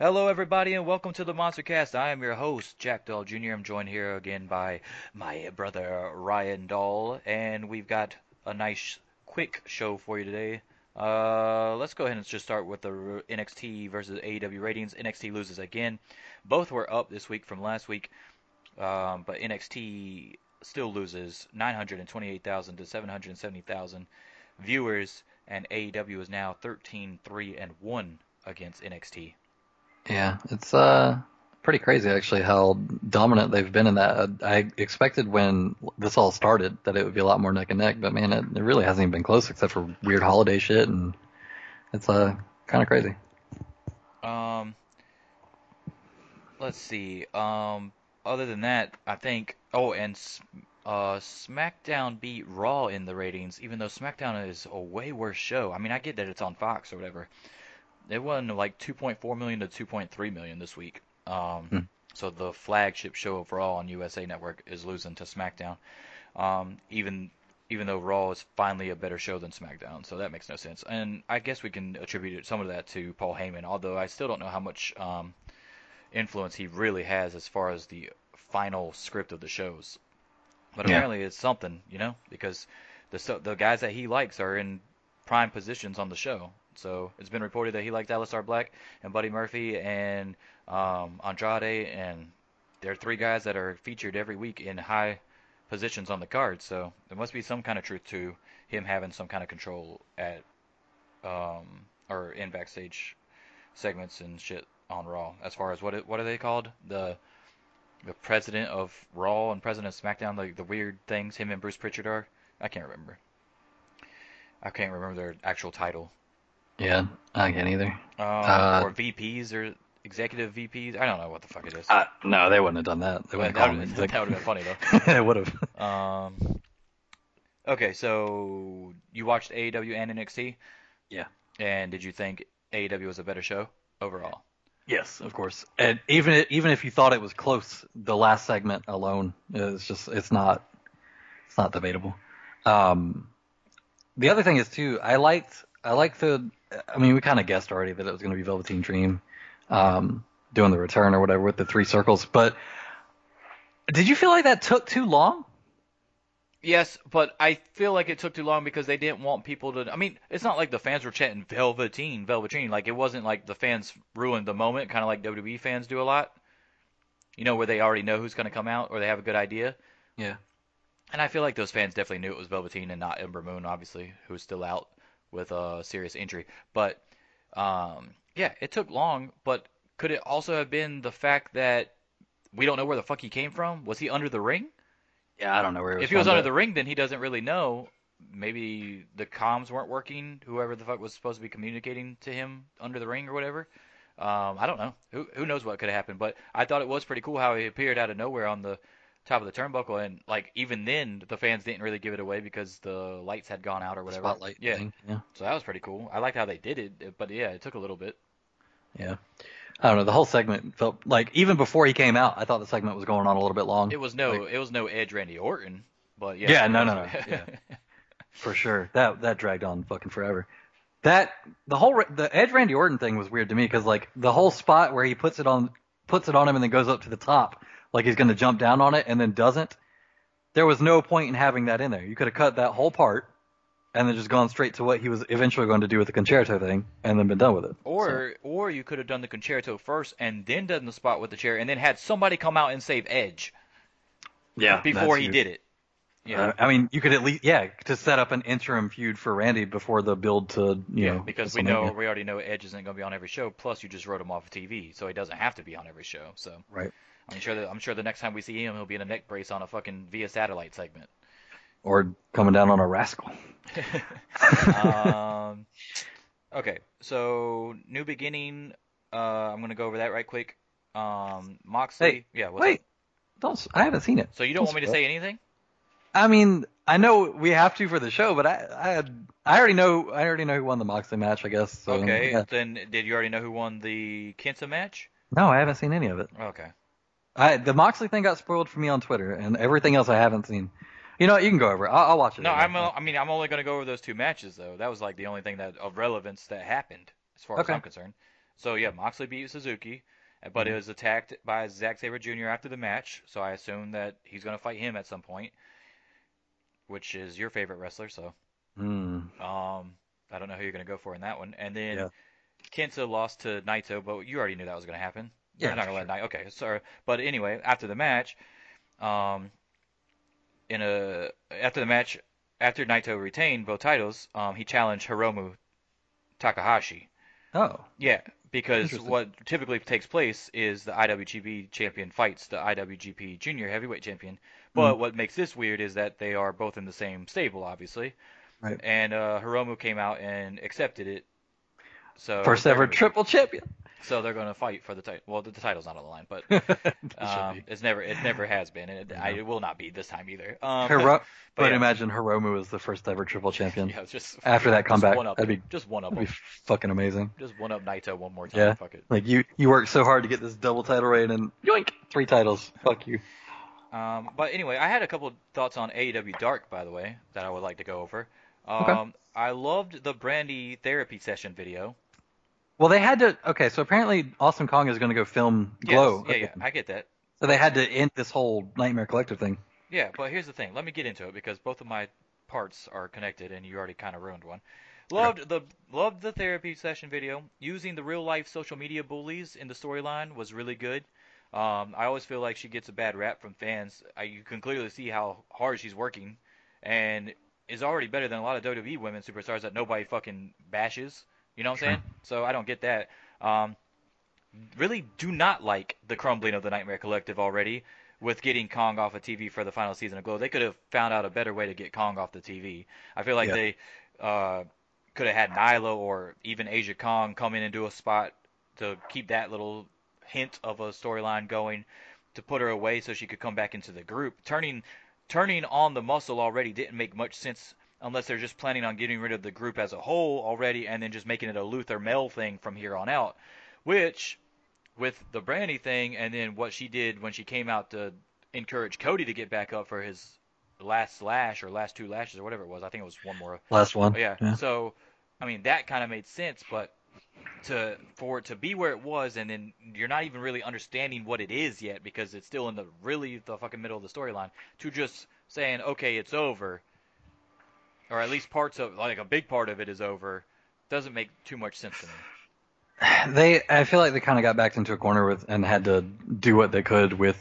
Hello, everybody, and welcome to the Monster Cast. I am your host, Jack Dahl Jr. I'm joined here again by my brother Ryan Dahl, and we've got a nice, quick show for you today. Uh, let's go ahead and just start with the NXT versus AEW ratings. NXT loses again. Both were up this week from last week, um, but NXT still loses 928,000 to 770,000 viewers, and AEW is now 13 3 and 1 against NXT. Yeah, it's uh pretty crazy actually how dominant they've been in that. I expected when this all started that it would be a lot more neck and neck, but man, it, it really hasn't even been close except for weird holiday shit, and it's uh kind of crazy. Um, let's see. Um, other than that, I think. Oh, and uh, SmackDown beat Raw in the ratings, even though SmackDown is a way worse show. I mean, I get that it's on Fox or whatever. It won like 2.4 million to 2.3 million this week. Um, Hmm. So the flagship show of Raw on USA Network is losing to SmackDown. Um, even even though Raw is finally a better show than SmackDown, so that makes no sense. And I guess we can attribute some of that to Paul Heyman, although I still don't know how much um, influence he really has as far as the final script of the shows. But Yeah. apparently it's something, you know, because the so- the guys that he likes are in prime positions on the show. So it's been reported that he liked Aleister Black and Buddy Murphy and um, Andrade, and they're three guys that are featured every week in high positions on the card. So there must be some kind of truth to him having some kind of control at um, or in backstage segments and shit on Raw. As far as what it, what are they called? The the president of Raw and president of SmackDown, like the weird things him and Bruce Prichard are. I can't remember. I can't remember their actual title. Yeah, I can't either. Um, Uh, or VPs or executive VPs. I don't know what the fuck it is. Uh, no, they wouldn't have done that. They wouldn't that have would have been funny though. they would have. Um, okay, so you watched AEW and NXT, Yeah. and did you think AEW was a better show overall? Yes, of course. And even even if you thought it was close, the last segment alone is just it's not it's not debatable. Um, the other thing is too, I liked I like the. I mean, we kind of guessed already that it was going to be Velveteen Dream, um, doing the return or whatever with the three circles. But did you feel like that took too long? Yes, but I feel like it took too long because they didn't want people to. I mean, it's not like the fans were chanting Velveteen, Velveteen. Like it wasn't like the fans ruined the moment, kind of like WWE fans do a lot. You know, where they already know who's going to come out or they have a good idea. Yeah. And I feel like those fans definitely knew it was Velveteen and not Ember Moon, obviously, who's still out with a serious injury. But um, yeah, it took long. But could it also have been the fact that we don't know where the fuck he came from? Was he under the ring? Yeah, I don't know where. It was if he was under the ring, then he doesn't really know. Maybe the comms weren't working. Whoever the fuck was supposed to be communicating to him under the ring or whatever. Um, I don't know. Who who knows what could have happened? But I thought it was pretty cool how he appeared out of nowhere on the top of the turnbuckle, and like even then the fans didn't really give it away because the lights had gone out or whatever. spotlight Yeah. thing. Yeah. So that was pretty cool. I liked how they did it, but yeah, it took a little bit. Yeah. I don't know. The whole segment felt like even before he came out, I thought the segment was going on a little bit long. It was no, Like- it was no Edge Randy Orton, but yeah. Yeah, no, no, no, yeah. for sure. That that dragged on fucking forever. That the whole the Edge Randy Orton thing was weird to me because like the whole spot where he puts it on puts it on him and then goes up to the top like he's going to jump down on it and then doesn't. There was no point in having that in there. You could have cut that whole part and then just gone straight to what he was eventually going to do with the Con-Chair-To thing and then been done with it. Or or you could have done the Con-Chair-To first and then done the spot with the chair and then had somebody come out and save Edge yeah, before he did it. Yeah. Uh, I mean, you could at least yeah to set up an interim feud for Randy before the build to you yeah, know because we know we already know Edge isn't going to be on every show. Plus, you just wrote him off of TV, so he doesn't have to be on every show. So right I'm sure that I'm sure the next time we see him, he'll be in a neck brace on a fucking via satellite segment. or coming down on a rascal. um, okay, so new beginning. Uh, I'm going to go over that right quick. Um, Moxley. Hey, yeah. What's Wait, up? don't I haven't seen it. So you don't don't want me to say anything? I mean, I know we have to for the show, but I I I already know I already know who won the Moxley match. I guess. So, okay. yeah. Then did you already know who won the Kenta match? No, I haven't seen any of it. Okay. I the Moxley thing got spoiled for me on Twitter, and everything else I haven't seen. You know, you can go over. it. I'll, I'll watch it. No. I'm. I mean, I'm only going to go over those two matches though. That was like the only thing that of relevance that happened as far as I'm concerned. So yeah, Moxley beat Suzuki, but it Mhm. was attacked by Zack Sabre Jr. after the match. So I assume that he's gonna fight him at some point, which is your favorite wrestler. So Hmm. um, I don't know who you're gonna go for in that one. And then Yeah. Kenta lost to Naito, but you already knew that was gonna happen. Yeah, not gonna let. Okay, sorry. But anyway, after the match, um, in a after the match, after Naito retained both titles, um, he challenged Hiromu Takahashi. Oh. Yeah, because what typically takes place is the IWGP champion fights the IWGP Junior Heavyweight champion. But Mm. what makes this weird is that they are both in the same stable, obviously. Right. And uh, Hiromu came out and accepted it. So First ever triple champion. So they're going to fight for the title. Well, the, the title's not on the line, but um, it's never it never has been, and it, I, it will not be this time either. Um, but but yeah. imagine Hiromu was the first ever triple champion. yeah, just After that just comeback, one up, that'd be- just one up, That'd be fucking amazing. just one up Naito one more time. Yeah. Fuck it. Like you, you worked so hard to get this double title reign, and yoink, three titles. Fuck you. Um, but anyway, I had a couple thoughts on AEW Dark, by the way, that I would like to go over. Um, Okay. I loved the Brandy therapy session video. Well, they had to. Okay, so apparently Awesome Kong is going to go film Yes, Glow. yeah, yeah, I get that. So they had to end this whole Nightmare Collective thing. Yeah, but here's the thing. Let me get into it because both of my parts are connected, and you already kind of ruined one. Loved the loved the therapy session video. Using the real life social media bullies in the storyline was really good. Um, I always feel like she gets a bad rap from fans. I, you can clearly see how hard she's working, and is already better than a lot of WWE women superstars that nobody fucking bashes. You know what I'm saying? So I don't get that. Um, really do not like the crumbling of the Nightmare Collective already with getting Kong off of TV for the final season of Glow. They could have found out a better way to get Kong off the TV. I feel like Yeah. they uh, could have had Nyla or even Aja Kong come in and do a spot to keep that little hint of a storyline going to put her away so she could come back into the group. Turning turning on the muscle already didn't make much sense unless they're just planning on getting rid of the group as a whole already and then just making it a Luther Mel thing from here on out. Which with the Brandy thing and then what she did when she came out to encourage Cody to get back up for his last lash or last two lashes or whatever it was. I think it was one more. Last one. Oh, yeah. So, I mean, that kind of made sense, but to for it to be where it was, and then you're not even really understanding what it is yet because it's still in the really the fucking middle of the storyline. To just saying, okay, it's over, or at least parts of like a big part of it is over, doesn't make too much sense to me. They, I feel like they kind of got backed into a corner with and had to do what they could with,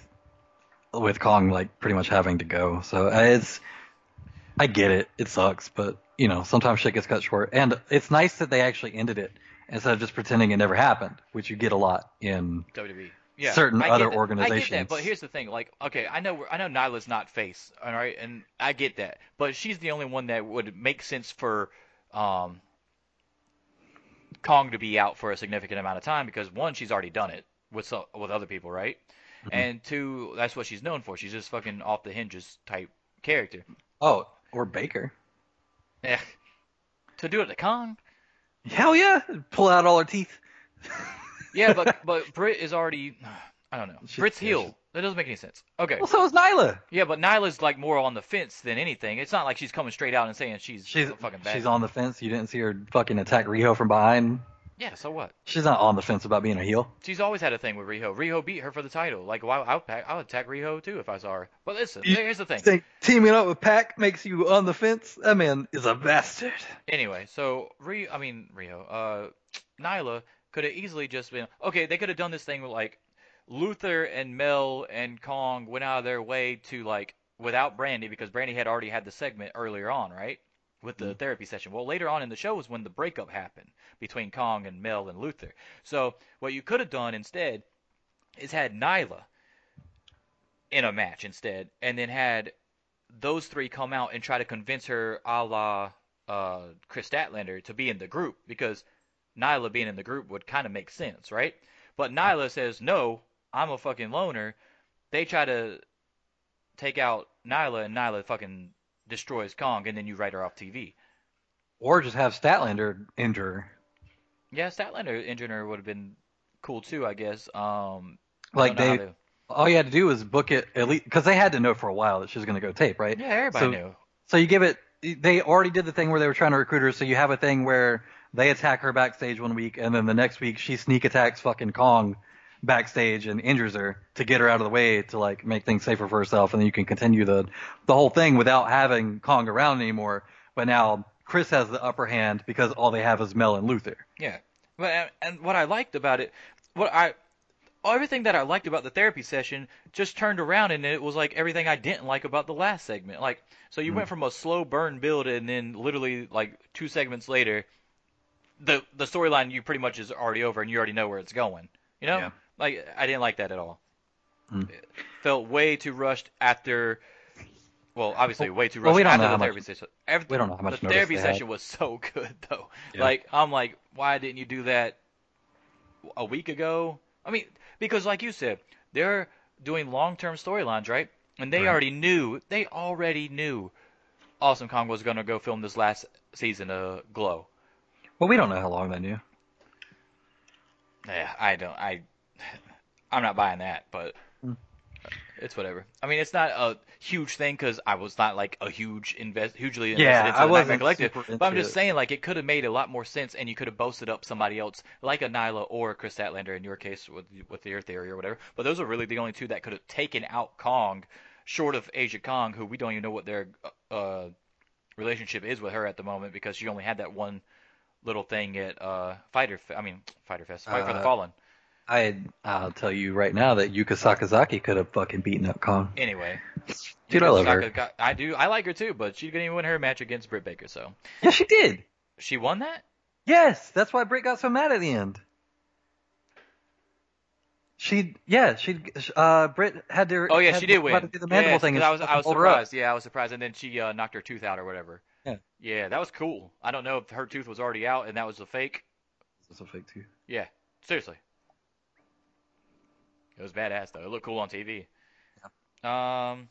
with Kong like pretty much having to go. So uh, it's, I get it. It sucks, but you know sometimes shit gets cut short, and it's nice that they actually ended it instead of just pretending it never happened, which you get a lot in. WWE. Yeah, Certain other that- I get that, organizations. but here's the thing: like, okay, I know I know Nyla's not face, all right, and I get that, but she's the only one that would make sense for um, Kong to be out for a significant amount of time because one, she's already done it with with other people, right? Mhm. And two, that's what she's known for. She's just fucking off the hinges type character. Oh, or Baker. Eh. To do it to Kong, Hell yeah! Pull out all her teeth. yeah, but but Britt is already, I don't know, She- Britt's yeah, heel. That doesn't make any sense. Okay. Well, so is Nyla. Yeah, but Nyla's like more on the fence than anything. It's not like she's coming straight out and saying she's, She's fucking bad. she's on the fence. You didn't see her fucking attack Riho from behind. Yeah, so what? She's not on the fence about being a heel. She's always had a thing with Riho. Riho beat her for the title. Like, why? I would, pack, I would attack Riho too if I saw her. But listen, You here's the thing. Think teaming up with Pac makes you on the fence? That man is a bastard. Anyway, so Ri, I mean Riho, uh, Nyla could have easily just been okay. They could have done this thing with like Luther and Mel and Kong went out of their way to like without Brandy because Brandy had already had the segment earlier on, right? With the Mhm. therapy session. Well, later on in the show was when the breakup happened between Kong and Mel and Luther. So what you could have done instead is had Nyla in a match instead, and then had those three come out and try to convince her, a la uh, Kris Statlander, to be in the group because Nyla being in the group would kind of make sense, right? But Nyla says, "No, I'm a fucking loner." They try to take out Nyla, and Nyla fucking destroys Kong, and then you write her off TV. Or just have Statlander injure her. Yeah, Statlander injuring her would have been cool too, I guess. Um, I Like they, all you had to do was book it at least because they had to know for a while that she was going to go tape, right? yeah, everybody so- knew. So you give it. They already did the thing where they were trying to recruit her. So you have a thing where they attack her backstage one week, and then the next week she sneak attacks fucking Kong backstage and injures her to get her out of the way to like make things safer for herself, and then you can continue the the whole thing without having Kong around anymore. But now Kris has the upper hand because all they have is Mel and Luther. Yeah, but and what I liked about it, what I everything that I liked about the therapy session just turned around and it was like everything I didn't like about the last segment. Like so you mm. went from a slow burn build and then literally like two segments later the the storyline you pretty much is already over and you already know where it's going. You know? Yeah. Like I didn't like that at all. Mm. It felt way too rushed after well, obviously, way too rushed well, we don't after know the therapy much, session. Every, we don't know how much The therapy session was so good, though. Yeah. Like, I'm like, why didn't you do that a week ago? I mean, because like you said, they're doing long-term storylines, right? And they right. already knew, they already knew Awesome Kong was going to go film this last season of Glow. Well, we don't know how long they knew. Yeah, I don't. I, I'm not buying that, but it's whatever. I mean, it's not a huge thing because I was not like a huge invest, hugely invested yeah, into I the wasn't Collective. But I'm just it. saying, like, it could have made a lot more sense, and you could have boasted up somebody else, like a Nyla or a Kris Statlander in your case with with your theory or whatever. But those are really the only two that could have taken out Kong, short of Aja Kong, who we don't even know what their uh, relationship is with her at the moment because she only had that one little thing at uh, Fyter. I mean, Fyter Fest, Fight for the Uh, Fallen. I I'll tell you right now that Yuka Sakazaki could have fucking beaten up Kong. Anyway, Dude, I Yuka love her. Saka I do. I like her too, but she didn't even win her match against Britt Baker. So Yeah, she did. she won that. Yes, that's why Britt got so mad at the end. She, yeah, she, uh, Britt had to. Oh yeah, she to did win. to do the mandible Yes, thing. I was I was fucking pulled her up. surprised. Yeah, I was surprised, and then she uh, knocked her tooth out or whatever. Yeah. Yeah, that was cool. I don't know if her tooth was already out and that was a fake. That's a fake too. Yeah, seriously. It was badass though. It looked cool on TV. Yeah. Um,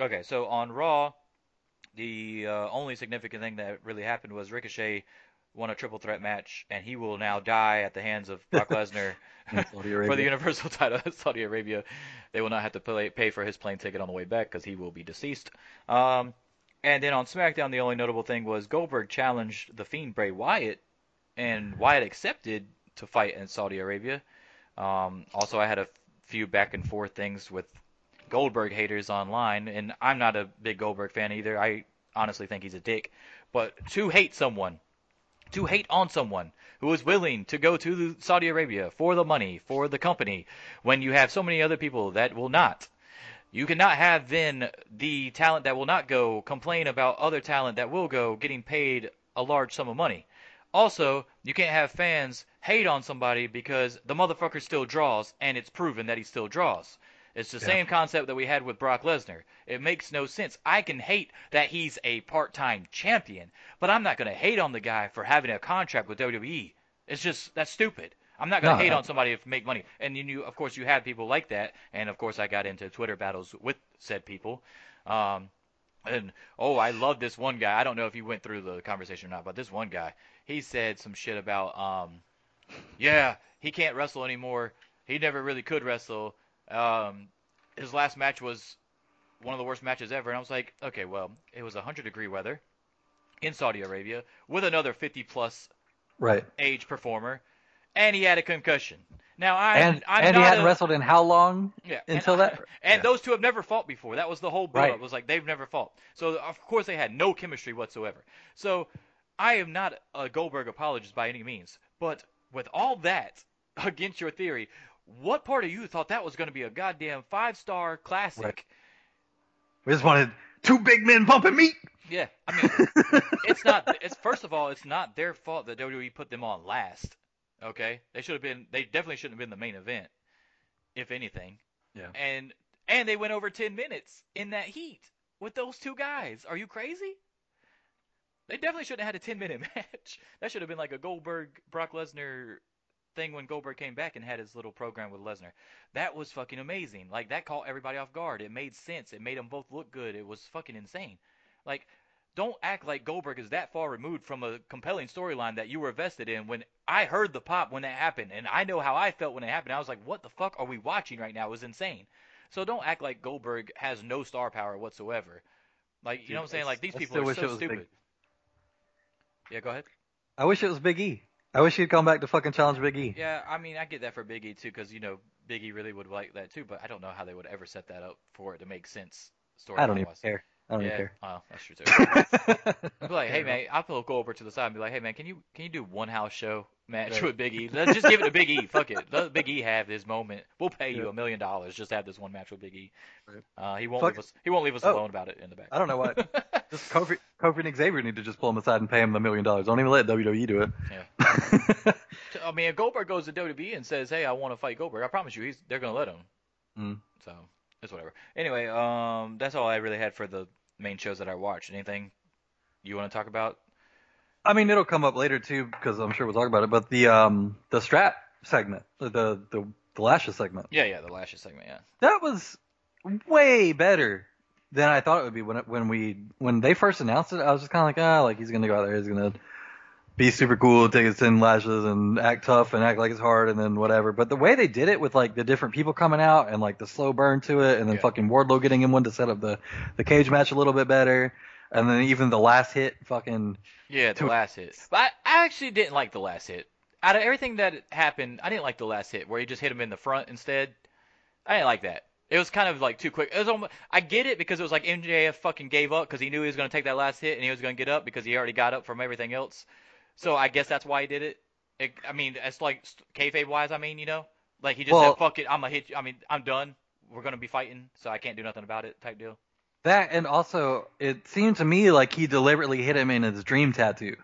okay, so on Raw, the uh, only significant thing that really happened was Ricochet won a triple threat match, and he will now die at the hands of Brock Lesnar for the Universal title in Saudi Arabia. They will not have to pay, pay for his plane ticket on the way back because he will be deceased. Um, and then on SmackDown, the only notable thing was Goldberg challenged the Fiend Bray Wyatt, and Wyatt accepted to fight in Saudi Arabia. Um, also, I had a few back and forth things with Goldberg haters online, and I'm not a big Goldberg fan either. I honestly think he's a dick. But to hate someone, to hate on someone who is willing to go to Saudi Arabia for the money, for the company, when you have so many other people that will not. You cannot have then the talent that will not go complain about other talent that will go getting paid a large sum of money. Also, you can't have fans hate on somebody because the motherfucker still draws and it's proven that he still draws. It's the Yeah. same concept that we had with Brock Lesnar. It makes no sense. I can hate that he's a part-time champion, but I'm not going to hate on the guy for having a contract with WWE. It's just that's stupid. I'm not going to No, hate no. on somebody if make money. And you, knew, of course, you had people like that, and of course, I got into Twitter battles with said people. Um, and oh, I love this one guy. I don't know if you went through the conversation or not, but this one guy, he said some shit about, um, yeah, he can't wrestle anymore. He never really could wrestle. Um, his last match was one of the worst matches ever. And I was like, okay, well, it was 100 degree weather in Saudi Arabia with another 50 plus Right. age performer, and he had a concussion. Now I, and I'm and he hadn't a- wrestled in how long yeah, until and, that? And Yeah. those two have never fought before. That was the whole build Right. Was like they've never fought. So of course they had no chemistry whatsoever. So I am not a Goldberg apologist by any means, but with all that against your theory, what part of you thought that was going to be a goddamn five star classic? Right. We just wanted two big men pumping meat. Yeah, I mean, it's not. It's first of all, it's not their fault that WWE put them on last. Okay, they should have been. They definitely shouldn't have been the main event, if anything. Yeah. And and they went over ten minutes in that heat with those two guys. Are you crazy? They definitely shouldn't have had a ten minute match. That should have been like a Goldberg Brock Lesnar thing when Goldberg came back and had his little program with Lesnar. That was fucking amazing. Like that caught everybody off guard. It made sense. It made them both look good. It was fucking insane. Like don't act like Goldberg is that far removed from a compelling storyline that you were vested in when I heard the pop when that happened and I know how I felt when it happened. I was like, what the fuck are we watching right now? It was insane. So don't act like Goldberg has no star power whatsoever. Like, you Dude, know what I'm saying? Like these I people are so was big. stupid. Yeah, go ahead. I wish it was Big E. I wish he'd come back to fucking challenge Big E. Yeah, I mean, I get that for Big E too, because you know Big E really would like that too. But I don't know how they would ever set that up for it to make sense. Story I don't even care. I don't yeah, oh, that's true too. I'd be like, hey man, I'll go over to the side and be like, hey man, can you can you do one house show match Right. with Big E? Let's just give it to Big E. Fuck it. Let Big E have his moment. We'll pay you Yeah. a million dollars just to have this one match with Big E. Right. Uh, he won't Fuck- leave us. He won't leave us Oh. alone about it in the back. I don't know why. Just Kofi, Kofi and Xavier need to just pull him aside and pay him the million dollars. Don't even let WWE do it. Yeah. I mean, if Goldberg goes to WWE and says, "Hey, I want to fight Goldberg," I promise you, he's they're gonna let him. Mm. So it's whatever. Anyway, um, that's all I really had for the main shows that I watched. Anything you want to talk about? I mean, it'll come up later too because I'm sure we'll talk about it. But the um the strap segment, the the the, lashes segment, Yeah, yeah, the lashes segment. Yeah. that was way better than I thought it would be when it, when we when they first announced it. I was just kind of like, ah, like he's gonna go out there, he's gonna be super cool, take his ten lashes and act tough and act like it's hard and then whatever. But the way they did it with like the different people coming out and like the slow burn to it and then Yeah. fucking Wardlow getting him one to set up the the cage match a little bit better. And then even the last hit, fucking Yeah, the To- last hit. But I, I actually didn't like the last hit. Out of everything that happened, I didn't like the last hit where he just hit him in the front instead. I didn't like that. It was kind of like too quick. It was almost, I get it because it was like MJF fucking gave up because he knew he was going to take that last hit and he was going to get up because he already got up from everything else. So I guess that's why he did it. it I mean, it's like kayfabe wise. I mean, you know, like he just Well- said, "Fuck it, I'm gonna hit you." I mean, I'm done. We're gonna be fighting, so I can't do nothing about it. Type deal. That and also it seemed to me like he deliberately hit him in his dream tattoo.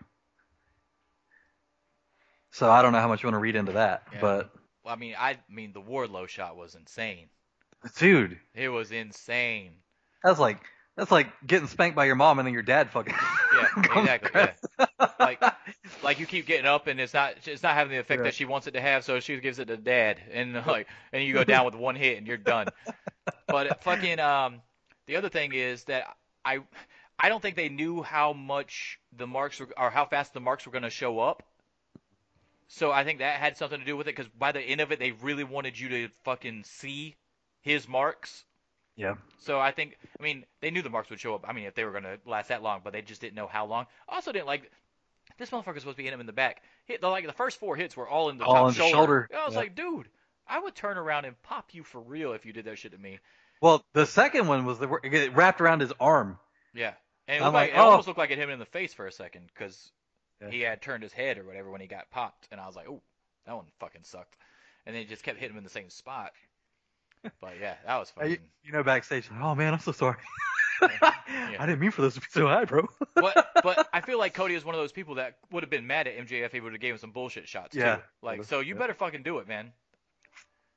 So I don't know how much you want to read into that, Yeah. but Well, I mean, I mean, the Wardlow shot was insane. dude, It was insane. that's like that's like getting spanked by your mom and then your dad fucking. Yeah, exactly, across. Like- like you keep getting up and it's not it's not having the effect Yeah. that she wants it to have, so she gives it to dad, and like and you go down with one hit and you're done. But fucking um, the other thing is that I I don't think they knew how much the marks were or how fast the marks were going to show up. So I think that had something to do with it because by the end of it, they really wanted you to fucking see his marks. Yeah, So I think, I mean, they knew the marks would show up. I mean, if they were going to last that long, but they just didn't know how long. Also didn't like this motherfucker's supposed to be hitting him in the back. Hit the like the first four hits were all in the All top in the shoulder. shoulder. I was Yeah. like, dude, I would turn around and pop you for real if you did that shit to me. Well, the second one was the it wrapped around his arm. Yeah, and it, like, like, it oh. almost looked like it hit him in the face for a second because Yeah. he had turned his head or whatever when he got popped, and I was like, oh, that one fucking sucked. And then he just kept hitting him in the same spot. But yeah, that was Uh, You, you know, backstage, like, oh man, I'm so sorry. I didn't mean for this to be so high, bro. but but I feel like Cody is one of those people that would have been mad at MJF if he would have gave him some bullshit shots Yeah. too. Like so you Yeah. better fucking do it, man.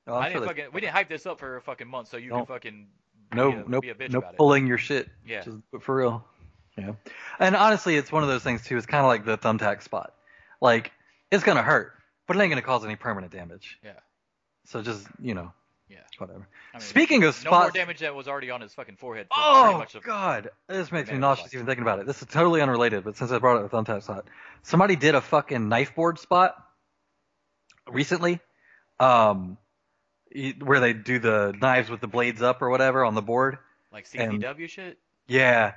I'm I didn't fucking we didn't hype this up for a fucking month so you can Don't- fucking no, be a, no, be a bitch no about it. pulling your shit. Yeah. Just for real. Yeah. And honestly, it's one of those things too. It's kind of like the thumbtack spot. Like it's gonna hurt, but it ain't gonna cause any permanent damage. Yeah. So just you know. Yeah. Whatever. I mean, Speaking of no more damage that was already on his fucking forehead. For Oh much of, God, this makes me nauseous even thinking about it. This is totally unrelated, but since I brought up the thumbtack spot, somebody did a fucking knife board spot recently, um, where they do the knives with the blades up or whatever on the board. like and- shit. Yeah,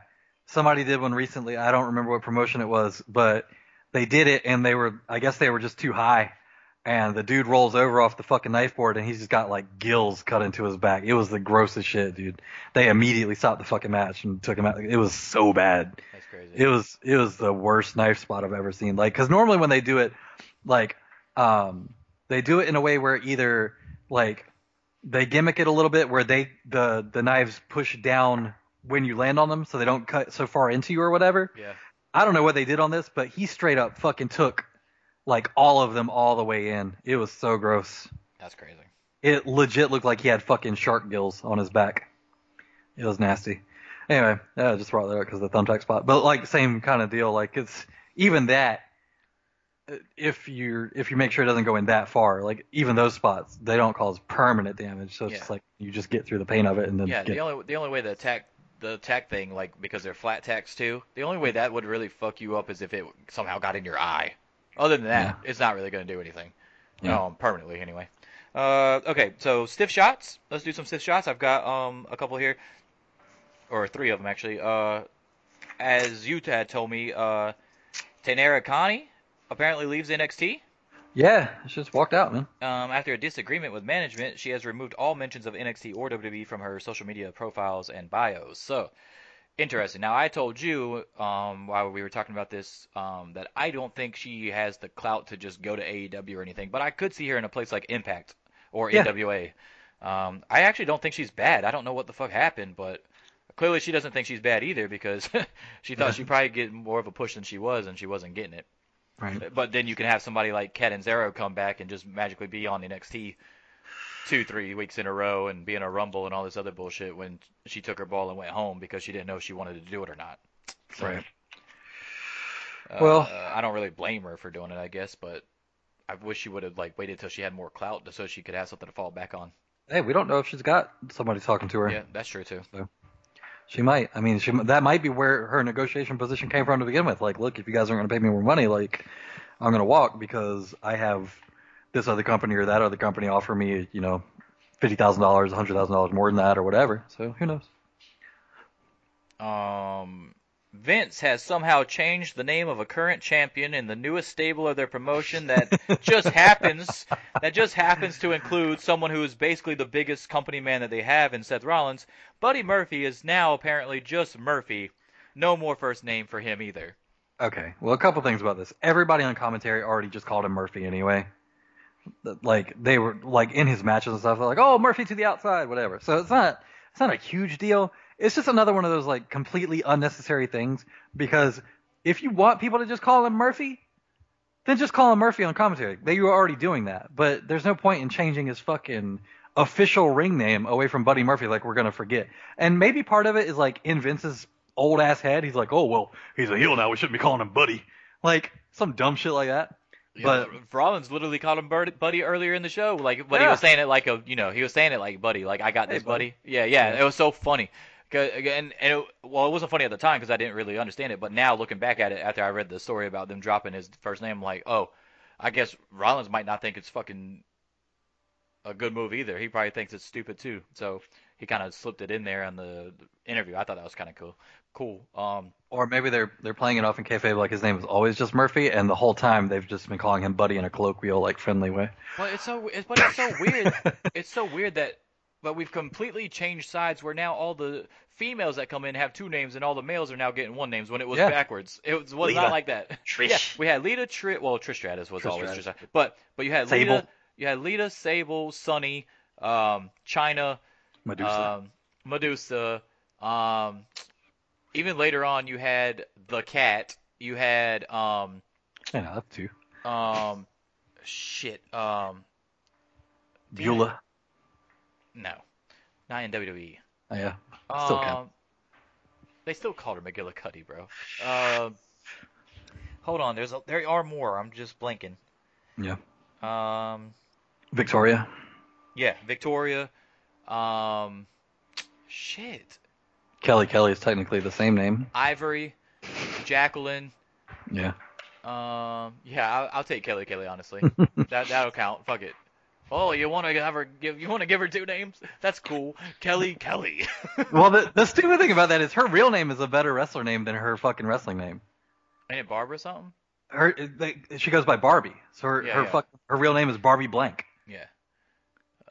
somebody did one recently. I don't remember what promotion it was, but they did it, and they were, I guess they were just too high. And the dude rolls over off the fucking knife board, and he's just got like gills cut into his back. It was the grossest shit, dude. They immediately stopped the fucking match and took him out. It was so bad. That's crazy. It was it was the worst knife spot I've ever seen. Like, because normally when they do it, like, um, they do it in a way where either like they gimmick it a little bit where they the the knives push down when you land on them, so they don't cut so far into you or whatever. yeah. I don't know what they did on this, but he straight up fucking took like all of them all the way in. It was so gross. That's crazy. It legit looked like he had fucking shark gills on his back. It was nasty. Anyway, yeah, I just brought that up because the thumbtack spot. But like same kind of deal. Like it's even that. If you if you make sure it doesn't go in that far, like even those spots, they don't cause permanent damage. So it's Yeah. just like you just get through the pain of it and then Yeah, get, the only the only way the attack the attack thing like because they're flat tacks too. The only way that would really fuck you up is if it somehow got in your eye. Other than that, it's not really going to do anything. Yeah. Um, permanently anyway. Uh, okay, so stiff shots. Let's do some stiff shots. I've got um a couple here, or three of them actually. Uh, as you had told me, uh, Taynara Conti apparently leaves NXT. Yeah, she just walked out, man. Um, after a disagreement with management, she has removed all mentions of NXT or WWE from her social media profiles and bios. So, interesting. Now, I told you um, while we were talking about this um, that I don't think she has the clout to just go to AEW or anything, but I could see her in a place like Impact or Yeah. AWA. Um, I actually don't think she's bad. I don't know what the fuck happened, but clearly she doesn't think she's bad either because she thought she'd probably get more of a push than she was, and she wasn't getting it. Right. But then you can have somebody like Catanzaro come back and just magically be on the NXT two, three weeks in a row and be in a Rumble and all this other bullshit when she took her ball and went home because she didn't know if she wanted to do it or not. So, Right. uh, Well- uh, I don't really blame her for doing it, I guess, but I wish she would have like waited till she had more clout so she could have something to fall back on. Hey, we don't know if she's got somebody talking to her. Yeah, that's true too. She might. I mean, she that might be where her negotiation position came from to begin with. Like, look, if you guys aren't going to pay me more money, like, I'm going to walk because I have this other company or that other company offer me, you know, fifty thousand dollars, a hundred thousand dollars more than that, or whatever. So who knows? Um, Vince has somehow changed the name of a current champion in the newest stable of their promotion that just happens that just happens to include someone who is basically the biggest company man that they have in Seth Rollins. Buddy Murphy is now apparently just Murphy. No more first name for him either. Okay. Well, a couple things about this. Everybody on commentary already just called him Murphy anyway. Like they were like in his matches and stuff. They're like, "Oh, Murphy to the outside," whatever. So it's not it's not a huge deal. It's just another one of those like completely unnecessary things because if you want people to just call him Murphy, then just call him Murphy on commentary. They were already doing that. But there's no point in changing his fucking official ring name away from Buddy Murphy like we're gonna forget. And maybe part of it is like in Vince's old ass head, he's like, oh well, he's a heel now. We shouldn't be calling him Buddy. Like some dumb shit like that. But Rollins literally called him Buddy earlier in the show, like, but he was saying it like a, you know, he was saying it like Buddy, like I got Hey, this, buddy. buddy. Yeah, yeah, Yeah. it was so funny. 'Cause- And, and it, well, it wasn't funny at the time because I didn't really understand it, but now looking back at it after I read the story about them dropping his first name, I'm like, oh, I guess Rollins might not think it's fucking a good move either. He probably thinks it's stupid too. So he kind of slipped it in there on the interview. I thought that was kind of cool. Cool. Um, or maybe they're they're playing it off in kayfabe like his name is always just Murphy, and the whole time they've just been calling him Buddy in a colloquial, like friendly way. But it's so it's, but it's so weird. it's so weird that but we've completely changed sides where now all the females that come in have two names and all the males are now getting one names when it was Yeah. backwards. It was, was Lita. not like that. Trish. Yeah, we had Lita, Trish. Well, Trish Stratus was Trish always Stratus. Trish. But but you had Sable. Lita, you had Lita, Sable, Sunny, um, Chyna, Medusa. um, Medusa. Um, even later on, you had the cat. You had um yeah, that's two. um shit um. Beulah. no not in WWE. Oh, yeah. Still um, count. They still called her McGillicutty, bro. Um, hold on, there's a, there are more. I'm just blinking. Yeah. Um, Victoria. yeah, Victoria. Um, shit, Kelly Kelly is technically the same name. Ivory, Jacqueline. Yeah. Um, yeah, I'll, I'll take Kelly Kelly. Honestly, that that'll count. Fuck it. Oh, you want to have her give? You want to give her two names? That's cool. Kelly Kelly. well, the the stupid thing about that is her real name is a better wrestler name than her fucking wrestling name. Ain't it Barbara something? Her they, she goes by Barbie, so her Yeah, her yeah. fuck, her real name is Barbie Blank.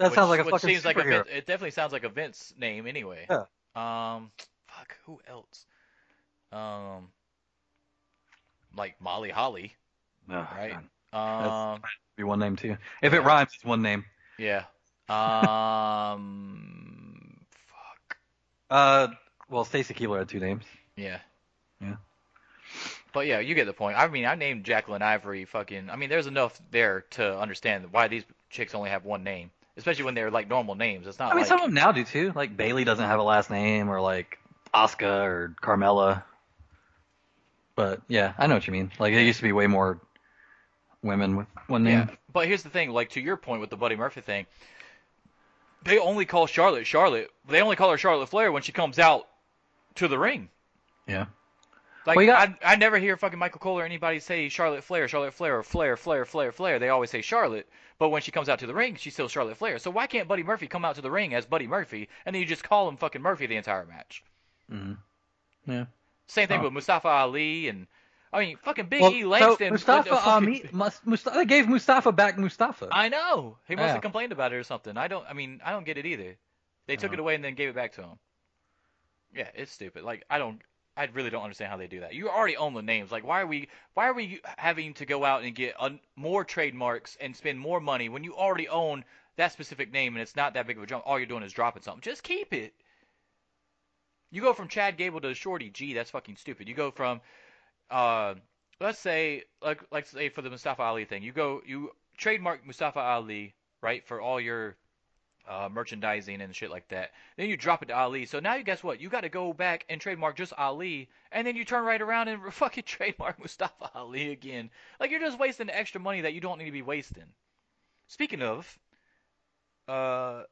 Yeah. That Which- sounds like a which fucking seems like a. Vince, it definitely sounds like a Vince name anyway. Yeah. Um, fuck, who else? Um, like Molly Holly, Oh, right? God. Um, Be one name too. If it rhymes, it's one name. yeah. Um, fuck. Uh, well, Stacy Keibler had two names. Yeah. Yeah. But yeah, you get the point. I mean, I named Jacqueline Ivory fucking. I mean, there's enough there to understand why these chicks only have one name, especially when they're like normal names. It's not I mean, like some of them now do too. Like Bayley doesn't have a last name, or like Asuka or Carmella. But yeah, I know what you mean. Like it used to be way more women with one name. Yeah, but here's the thing. Like to your point with the Buddy Murphy thing, they only call Charlotte Charlotte. They only call her Charlotte Flair when she comes out to the ring. Yeah. Like Well, got- I, I never hear fucking Michael Cole or anybody say Charlotte Flair, Charlotte Flair, or Flair, Flair, Flair, Flair. They always say Charlotte, but when she comes out to the ring, she's still Charlotte Flair. So why can't Buddy Murphy come out to the ring as Buddy Murphy, and then you just call him fucking Murphy the entire match? hmm Yeah. Same thing Oh. with Mustafa Ali and I mean, fucking Big Well, E so Langston. Mustafa with the fucking- Ami, Mus- Mustafa, they gave Mustafa back Mustafa. I know. He must Yeah. have complained about it or something. I don't. I mean, I don't get it either. They took Uh-huh. it away and then gave it back to him. Yeah, it's stupid. Like I don't. I really don't understand how they do that. You already own the names. Like why are we? Why are we having to go out and get un, more trademarks and spend more money when you already own that specific name and it's not that big of a jump? All you're doing is dropping something. Just keep it. You go from Chad Gable to Shorty G. That's fucking stupid. You go from, uh, let's say like like say for the Mustafa Ali thing. You go you trademark Mustafa Ali right for all your uh, merchandising and shit like that. Then you drop it to Ali. So now you guess what? You got to go back and trademark just Ali, and then you turn right around and fucking trademark Mustafa Ali again. Like you're just wasting the extra money that you don't need to be wasting. Speaking of, uh,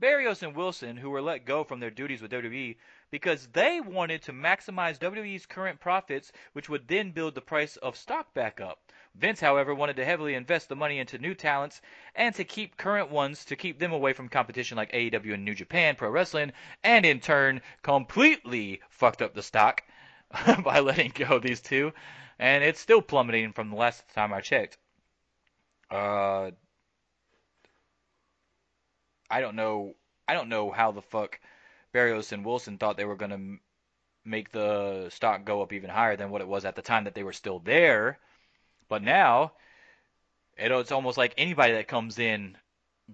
Barrios and Wilson, who were let go from their duties with WWE because they wanted to maximize WWE's current profits, which would then build the price of stock back up. Vince, however, wanted to heavily invest the money into new talents and to keep current ones to keep them away from competition like AEW and New Japan Pro Wrestling, and in turn completely fucked up the stock by letting go these two, and it's still plummeting from the last time I checked. Uh, I don't know. I don't know how the fuck Barrios and Wilson thought they were gonna m- make the stock go up even higher than what it was at the time that they were still there. But now, it, it's almost like anybody that comes in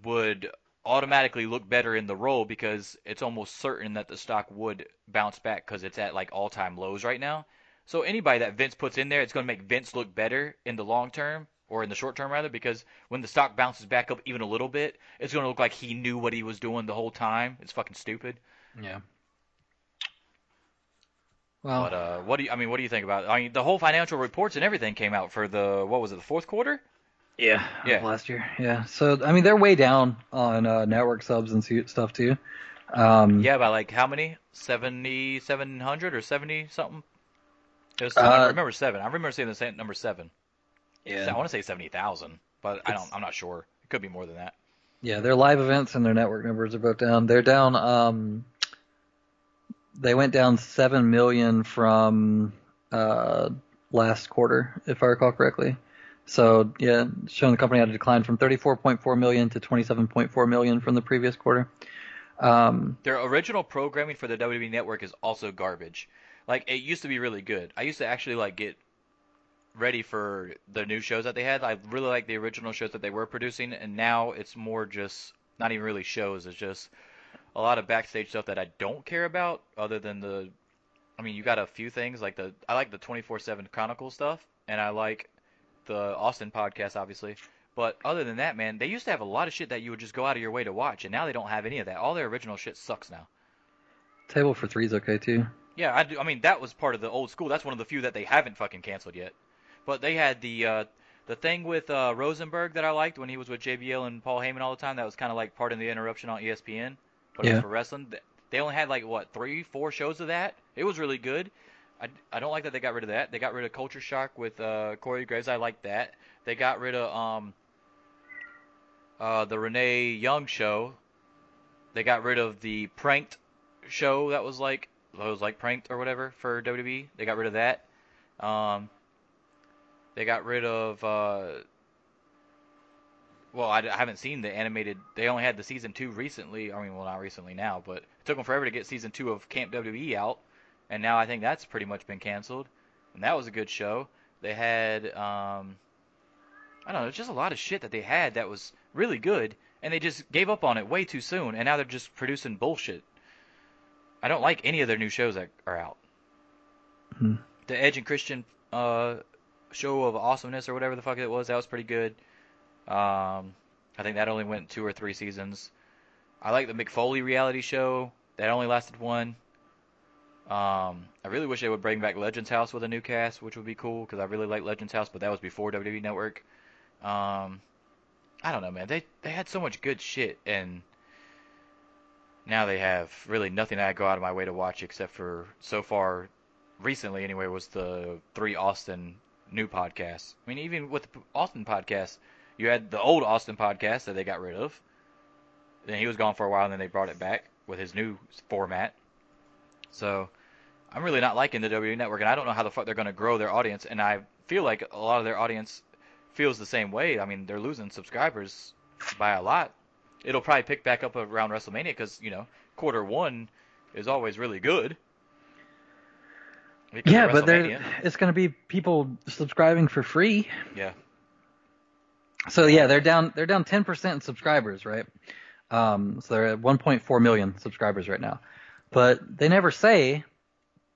would automatically look better in the role because it's almost certain that the stock would bounce back because it's at like all-time lows right now. So anybody that Vince puts in there, it's going to make Vince look better in the long term or in the short term rather because when the stock bounces back up even a little bit, it's going to look like he knew what he was doing the whole time. It's fucking stupid. Yeah. Well, But uh, what do you? I mean, what do you think about? It? I mean, the whole financial reports and everything came out for the what was it, the fourth quarter? yeah, Yeah. last year. Yeah. So I mean, they're way down on uh, network subs and stuff too. Um, Yeah, by like how many? Seventy, seven hundred or seventy something. It was, Uh, I remember seven. I remember seeing the same number seven. Yeah. I want to say seventy thousand, but I don't. I'm not sure. It could be more than that. Yeah, their live events and their network numbers are both down. They're down. Um, they went down seven million from uh, last quarter, if I recall correctly. So yeah, showing the company had a decline from 34.4 million to 27.4 million from the previous quarter. Um, Their original programming for the WWE Network is also garbage. Like it used to be really good. I used to actually like get ready for the new shows that they had. I really like the original shows that they were producing, and now it's more just not even really shows. It's just a lot of backstage stuff that I don't care about, other than the. I mean, you got a few things like the I like the 24/7 Chronicle stuff, and I like the Austin podcast, obviously. But other than that, man, they used to have a lot of shit that you would just go out of your way to watch, and now they don't have any of that. All their original shit sucks now. table for three is okay too. Yeah, I, do, I mean that was part of the old school. That's one of the few that they haven't fucking canceled yet. But they had the uh, the thing with uh, Rosenberg that I liked when he was with JBL and Paul Heyman all the time. That was kind of like part of the interruption on ESPN, but Yeah. for wrestling. They only had like what three, four shows of that. It was really good. I, I don't like that they got rid of that. They got rid of Culture Shock with uh, Corey Graves. I like that. They got rid of um uh, the Renee Young show. They got rid of the pranked show that was like that was like pranked or whatever for WWE. They got rid of that. Um, they got rid of. Uh, well, I, I haven't seen the animated. They only had the season two recently. I mean, well, not recently now, but it took them forever to get season two of Camp WWE out, and now I think that's pretty much been canceled. And that was a good show. They had. Um, I don't know. It's just a lot of shit that they had that was really good, and they just gave up on it way too soon, and now they're just producing bullshit. I don't like any of their new shows that are out. Hmm. The Edge and Christian uh, show of awesomeness or whatever the fuck it was, that was pretty good. Um, I think that only went two or three seasons. I like the McFoley reality show. That only lasted one. Um, I really wish they would bring back Legends House with a new cast, which would be cool because I really like Legends House, but that was before WWE Network. Um, I don't know, man. They they had so much good shit, and now they have really nothing I go out of my way to watch except for so far, recently anyway, was the three Austin new podcasts. I mean, even with the Austin podcast, you had the old Austin podcast that they got rid of. Then he was gone for a while, and then they brought it back with his new format. So, I'm really not liking the WWE Network, and I don't know how the fuck they're going to grow their audience. And I feel like a lot of their audience feels the same way. I mean, they're losing subscribers by a lot. It'll probably pick back up around WrestleMania because you know quarter one is always really good. Yeah, but it's going to be people subscribing for free. Yeah. So yeah, they're down they're down 10% in subscribers, right? Um, so they're at 1.4 million subscribers right now. But they never say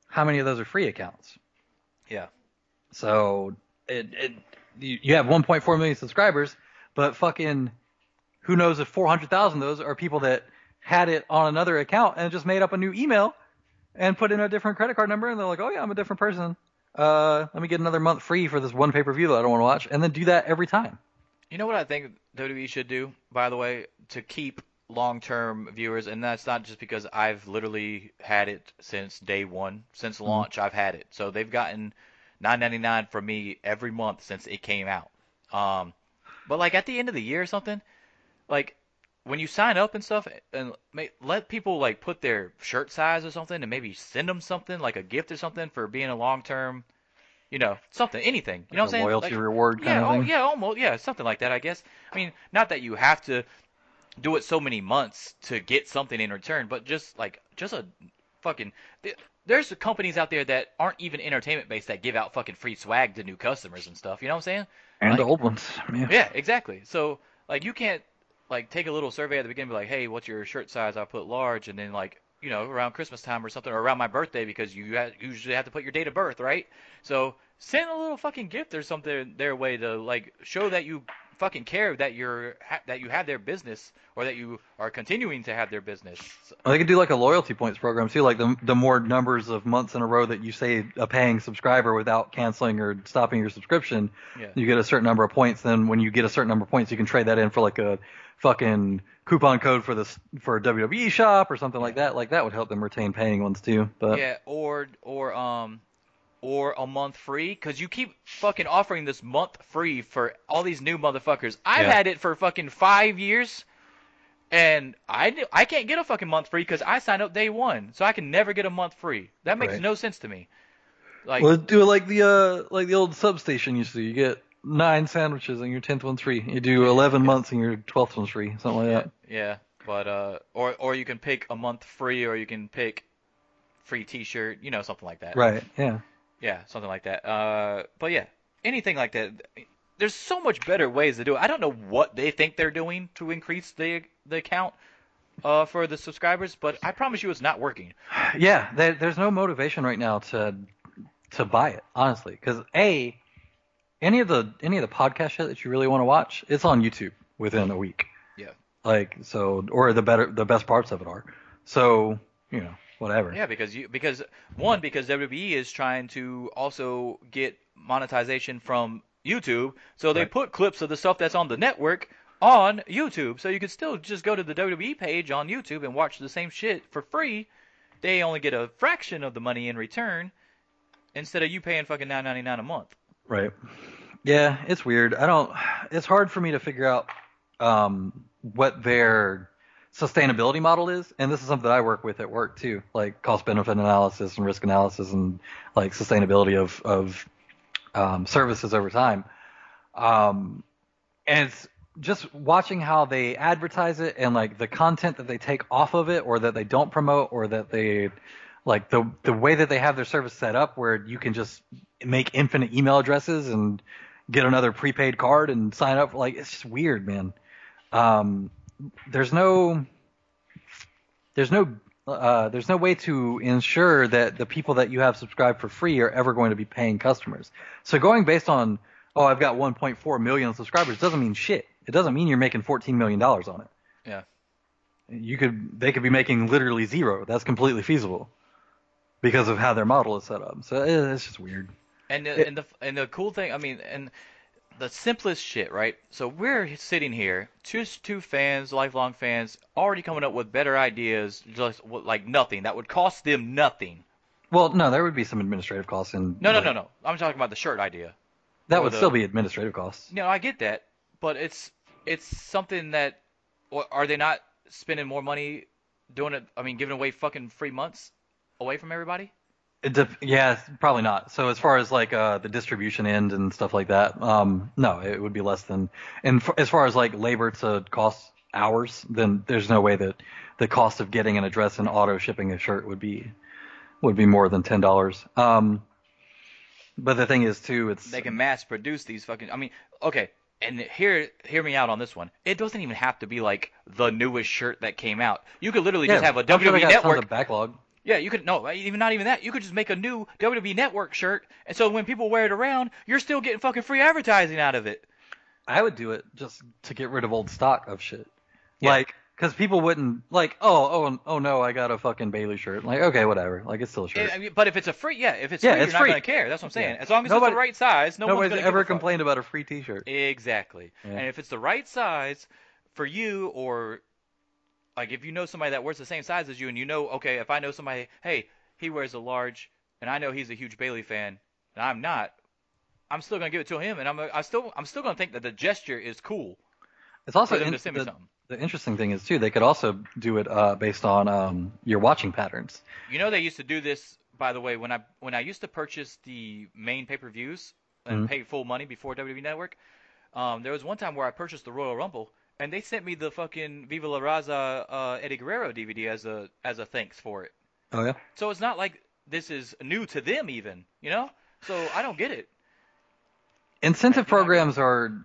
how many of those are free accounts. Yeah. So it, it you, you have 1.4 million subscribers, but fucking who knows if 400,000 of those are people that had it on another account and just made up a new email and put in a different credit card number and they're like, "Oh yeah, I'm a different person. Uh, let me get another month free for this one pay-per-view that I don't want to watch." And then do that every time. You know what I think WWE should do, by the way, to keep long-term viewers, and that's not just because I've literally had it since day one, since launch. I've had it, so they've gotten 9.99 from me every month since it came out. Um, but like at the end of the year or something, like when you sign up and stuff, and let people like put their shirt size or something, and maybe send them something like a gift or something for being a long-term, you know, something, anything. You know what I'm saying? loyalty Like- reward kind yeah, of oh, thing. yeah, almost, yeah, something like that, I guess. I mean, not that you have to do it so many months to get something in return, but just like just a fucking. There's companies out there that aren't even entertainment based that give out fucking free swag to new customers and stuff. You know what I'm saying? And Like- the old ones. Yeah. Yeah, exactly. So like you can't like take a little survey at the beginning, and be like, hey, what's your shirt size? I put large, and then like you know around Christmas time or something, or around my birthday because you ha- usually have to put your date of birth, right? So send a little fucking gift or something their way to like show that you fucking care that you're ha- that you have their business or that you are continuing to have their business. Well, they could do like a loyalty points program too. Like the the more numbers of months in a row that you say a paying subscriber without canceling or stopping your subscription, Yeah. you get a certain number of points. Then when you get a certain number of points, you can trade that in for like a fucking coupon code for this for a WWE shop or something like that. Like that would help them retain paying ones too. But Yeah, or or um or a month free cuz you keep fucking offering this month free for all these new motherfuckers. I've Yeah. had it for fucking 5 years and I I can't get a fucking month free cuz I signed up day 1. So I can never get a month free. That makes Right. no sense to me. Like well, do it like the uh like the old substation used to. You get nine sandwiches and your tenth one's free. You do eleven months and your twelfth one's free. Something like that. yeah, but uh or or you can pick a month free or you can pick free t-shirt, you know, something like that. Right. Yeah. Yeah, something like that. Uh, but yeah, anything like that. There's so much better ways to do it. I don't know what they think they're doing to increase the the account uh, for the subscribers, but I promise you, it's not working. Yeah, there, there's no motivation right now to to buy it, honestly, because a any of the any of the podcast shit that you really want to watch, it's on YouTube within a week. Yeah. Like so, or the better the best parts of it are. So you know whatever. Yeah, because you because one because WWE is trying to also get monetization from YouTube, so they Right. put clips of the stuff that's on the network on YouTube, so you could still just go to the WWE page on YouTube and watch the same shit for free. They only get a fraction of the money in return instead of you paying fucking nine ninety nine a month. Right. Yeah, it's weird. I don't. It's hard for me to figure out um, what their sustainability model is, and this is something that I work with at work too, like cost benefit analysis and risk analysis and like sustainability of of um, services over time. Um, and it's just watching how they advertise it and like the content that they take off of it or that they don't promote or that they like the the way that they have their service set up where you can just make infinite email addresses and get another prepaid card and sign up like it's just weird man um there's no there's no uh, there's no way to ensure that the people that you have subscribed for free are ever going to be paying customers. So going based on, oh, I've got 1.4 million subscribers doesn't mean shit. It doesn't mean you're making 14 million dollars on it. Yeah. You could, they could be making literally zero. That's completely feasible because of how their model is set up. So eh, it's just weird. And the, and the and the cool thing, I mean, and the simplest shit, right? So we're sitting here, just two fans, lifelong fans, already coming up with better ideas, just like nothing that would cost them nothing. Well, no, there would be some administrative costs in. No, no, like, no, no. I'm talking about the shirt idea. That would the- still be administrative costs. No, I get that, but it's it's something that, or are they not spending more money doing it? I mean, giving away fucking free months away from everybody? It def- yeah, probably not. So as far as like uh, the distribution end and stuff like that, um, no, it would be less than. And f- as far as like labor to cost hours, then there's no way that the cost of getting an address and auto shipping a shirt would be would be more than ten dollars. Um, but the thing is too, it's They can mass produce these fucking. I mean, okay. And hear hear me out on this one. It doesn't even have to be like the newest shirt that came out. You could literally just have a I'm sure WWE Network backlog. Yeah, you could no, uh, even not even that. You could just make a new WWE Network shirt, and so when people wear it around, you're still getting fucking free advertising out of it. I would do it just to get rid of old stock of shit. Yeah. Like, because people wouldn't like, oh, oh, oh no, I got a fucking Bayley shirt. Like, okay, whatever. Like, it's still a shirt. I mean, but if it's a free, yeah, if it's Yeah, free, it's you're free. not gonna care. That's what I'm saying. Yeah. As long as Nobody- it's the right size, no one's Nobody's ever complained about a free T-shirt. Exactly. Yeah. And if it's the right size for you, or like if you know somebody that wears the same size as you, and you know, okay, if I know somebody, hey, he wears a large, and I know he's a huge Bayley fan, and I'm not, I'm still gonna give it to him, and I'm I still I'm still gonna think that the gesture is cool It's also in- to send me the, the interesting thing is too, they could also do it uh, based on um, your watching patterns. You know they used to do this, by the way, when I when I used to purchase the main pay per views and Mhm. pay full money before WWE Network. Um, there was one time where I purchased the Royal Rumble, and they sent me the fucking Viva La Raza uh, Eddie Guerrero DVD as a as a thanks for it. Oh yeah. So it's not like this is new to them even, you know. So I don't get it. Incentive programs are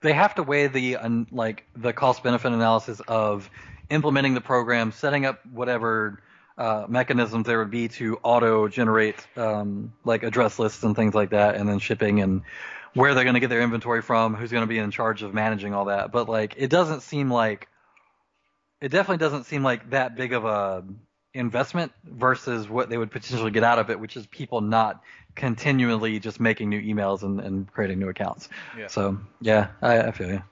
they have to weigh the un, like the cost benefit analysis of implementing the program, setting up whatever uh, mechanisms there would be to auto generate um, like address lists and things like that, and then shipping and where they're going to get their inventory from, who's going to be in charge of managing all that. But like it doesn't seem like it definitely doesn't seem like that big of a investment versus what they would potentially get out of it, which is people not continually just making new emails and, and creating new accounts. Yeah. So yeah, I, I feel you.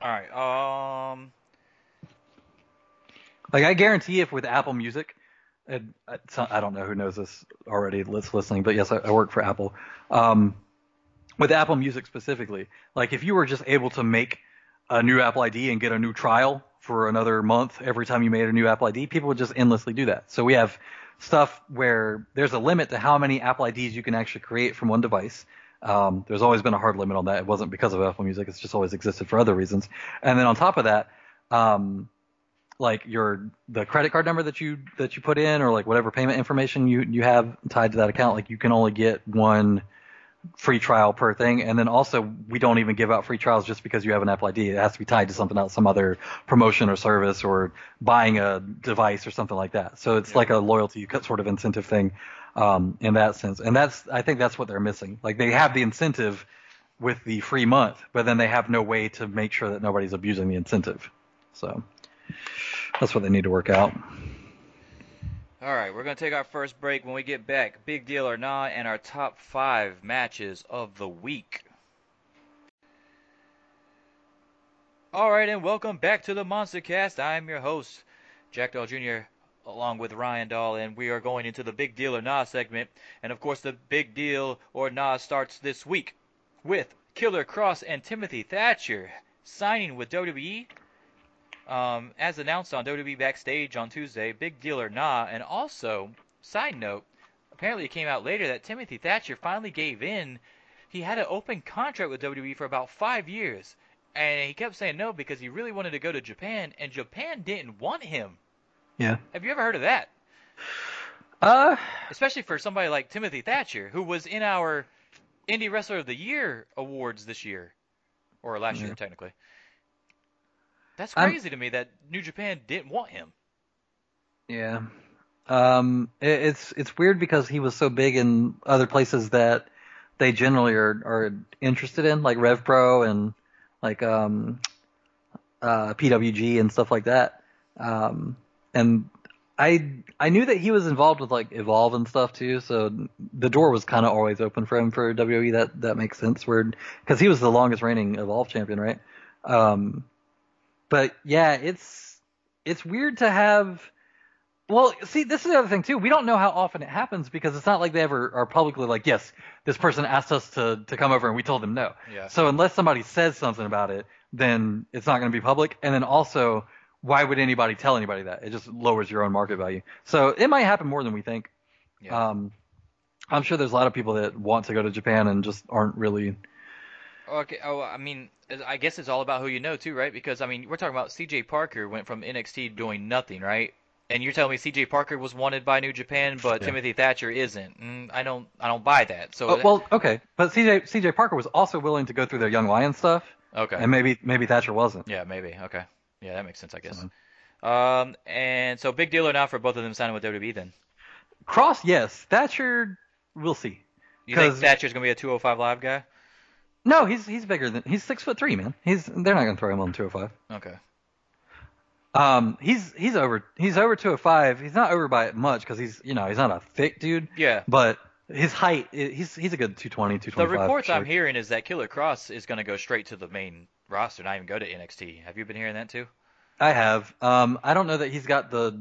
All right. Um. Like I guarantee, if with Apple Music, and I don't know who knows this already that's listening, but yes, I, I work for Apple. Um, with Apple Music specifically, like if you were just able to make a new Apple ID and get a new trial for another month every time you made a new Apple ID, people would just endlessly do that. So we have stuff where there's a limit to how many Apple IDs you can actually create from one device. Um, there's always been a hard limit on that. It wasn't because of Apple Music; it's just always existed for other reasons. And then on top of that, um, like your the credit card number that you that you put in, or like whatever payment information you you have tied to that account, like you can only get one free trial per thing. And then also, we don't even give out free trials just because you have an Apple ID. It has to be tied to something else, some other promotion or service, or buying a device or something like that. So it's Yeah. like a loyalty sort of incentive thing um, in that sense. And that's I think that's what they're missing. Like they have the incentive with the free month, but then they have no way to make sure that nobody's abusing the incentive. So that's what they need to work out. All right, we're gonna take our first break. When we get back, big deal or not, and our top five matches of the week. All right, and welcome back to the Monster Cast. I'm your host, Jack Dahl Jr., along with Ryan Dahl, and we are going into the big deal or nah segment. And of course, the big deal or nah starts this week with Killer Kross and Timothy Thatcher signing with WWE um, as announced on WWE Backstage on Tuesday, big deal or nah. And also, side note, apparently it came out later that Timothy Thatcher finally gave in. He had an open contract with WWE for about five years, and he kept saying no because he really wanted to go to Japan, and Japan didn't want him. Yeah. Have you ever heard of that? Uh, Especially for somebody like Timothy Thatcher, who was in our Indie Wrestler of the Year awards this year, or last year technically. That's I'm- crazy to me that New Japan didn't want him. Yeah. Um, it, it's it's weird because he was so big in other places that they generally are are interested in, like Rev Pro and like um, uh, PWG and stuff like that. Um, and I I knew that he was involved with like Evolve and stuff too, so the door was kind of always open for him for WWE. That that makes sense. Because he was the longest reigning Evolve champion, right? Um, but yeah, it's it's weird to have. Well, see, this is the other thing too. We don't know how often it happens because it's not like they ever are publicly like, yes, this person asked us to to come over and we told them no. Yeah. So unless somebody says something about it, then it's not going to be public. And then also, why would anybody tell anybody that? It just lowers your own market value. So it might happen more than we think. Yeah. Um, I'm sure there's a lot of people that want to go to Japan and just aren't really. Okay. Oh, I mean, I guess it's all about who you know too, right? Because I mean, we're talking about C.J. Parker went from NXT doing nothing, right? And you're telling me C.J. Parker was wanted by New Japan, but Yeah. Timothy Thatcher isn't. Mm, I don't. I don't buy that. So. Oh, well, okay, but CJ CJ Parker was also willing to go through their Young Lion stuff, okay. and maybe maybe Thatcher wasn't. Yeah, maybe. Okay. Yeah, that makes sense, I guess. Um, and so big deal or not for both of them signing with WWE then? Kross, yes. Thatcher, we'll see. You think Thatcher's gonna be a 205 live guy? No, he's he's bigger than he's six foot three, man. He's they're not gonna throw him on 205. Okay. Um, he's he's over he's over 205. He's not over by it much because he's you know he's not a thick dude, Yeah. but his height he's he's a good 220 The reports for I'm hearing is that Killer Kross is gonna go straight to the main roster, not even go to NXT. Have you been hearing that too? I have. Um, I don't know that he's got the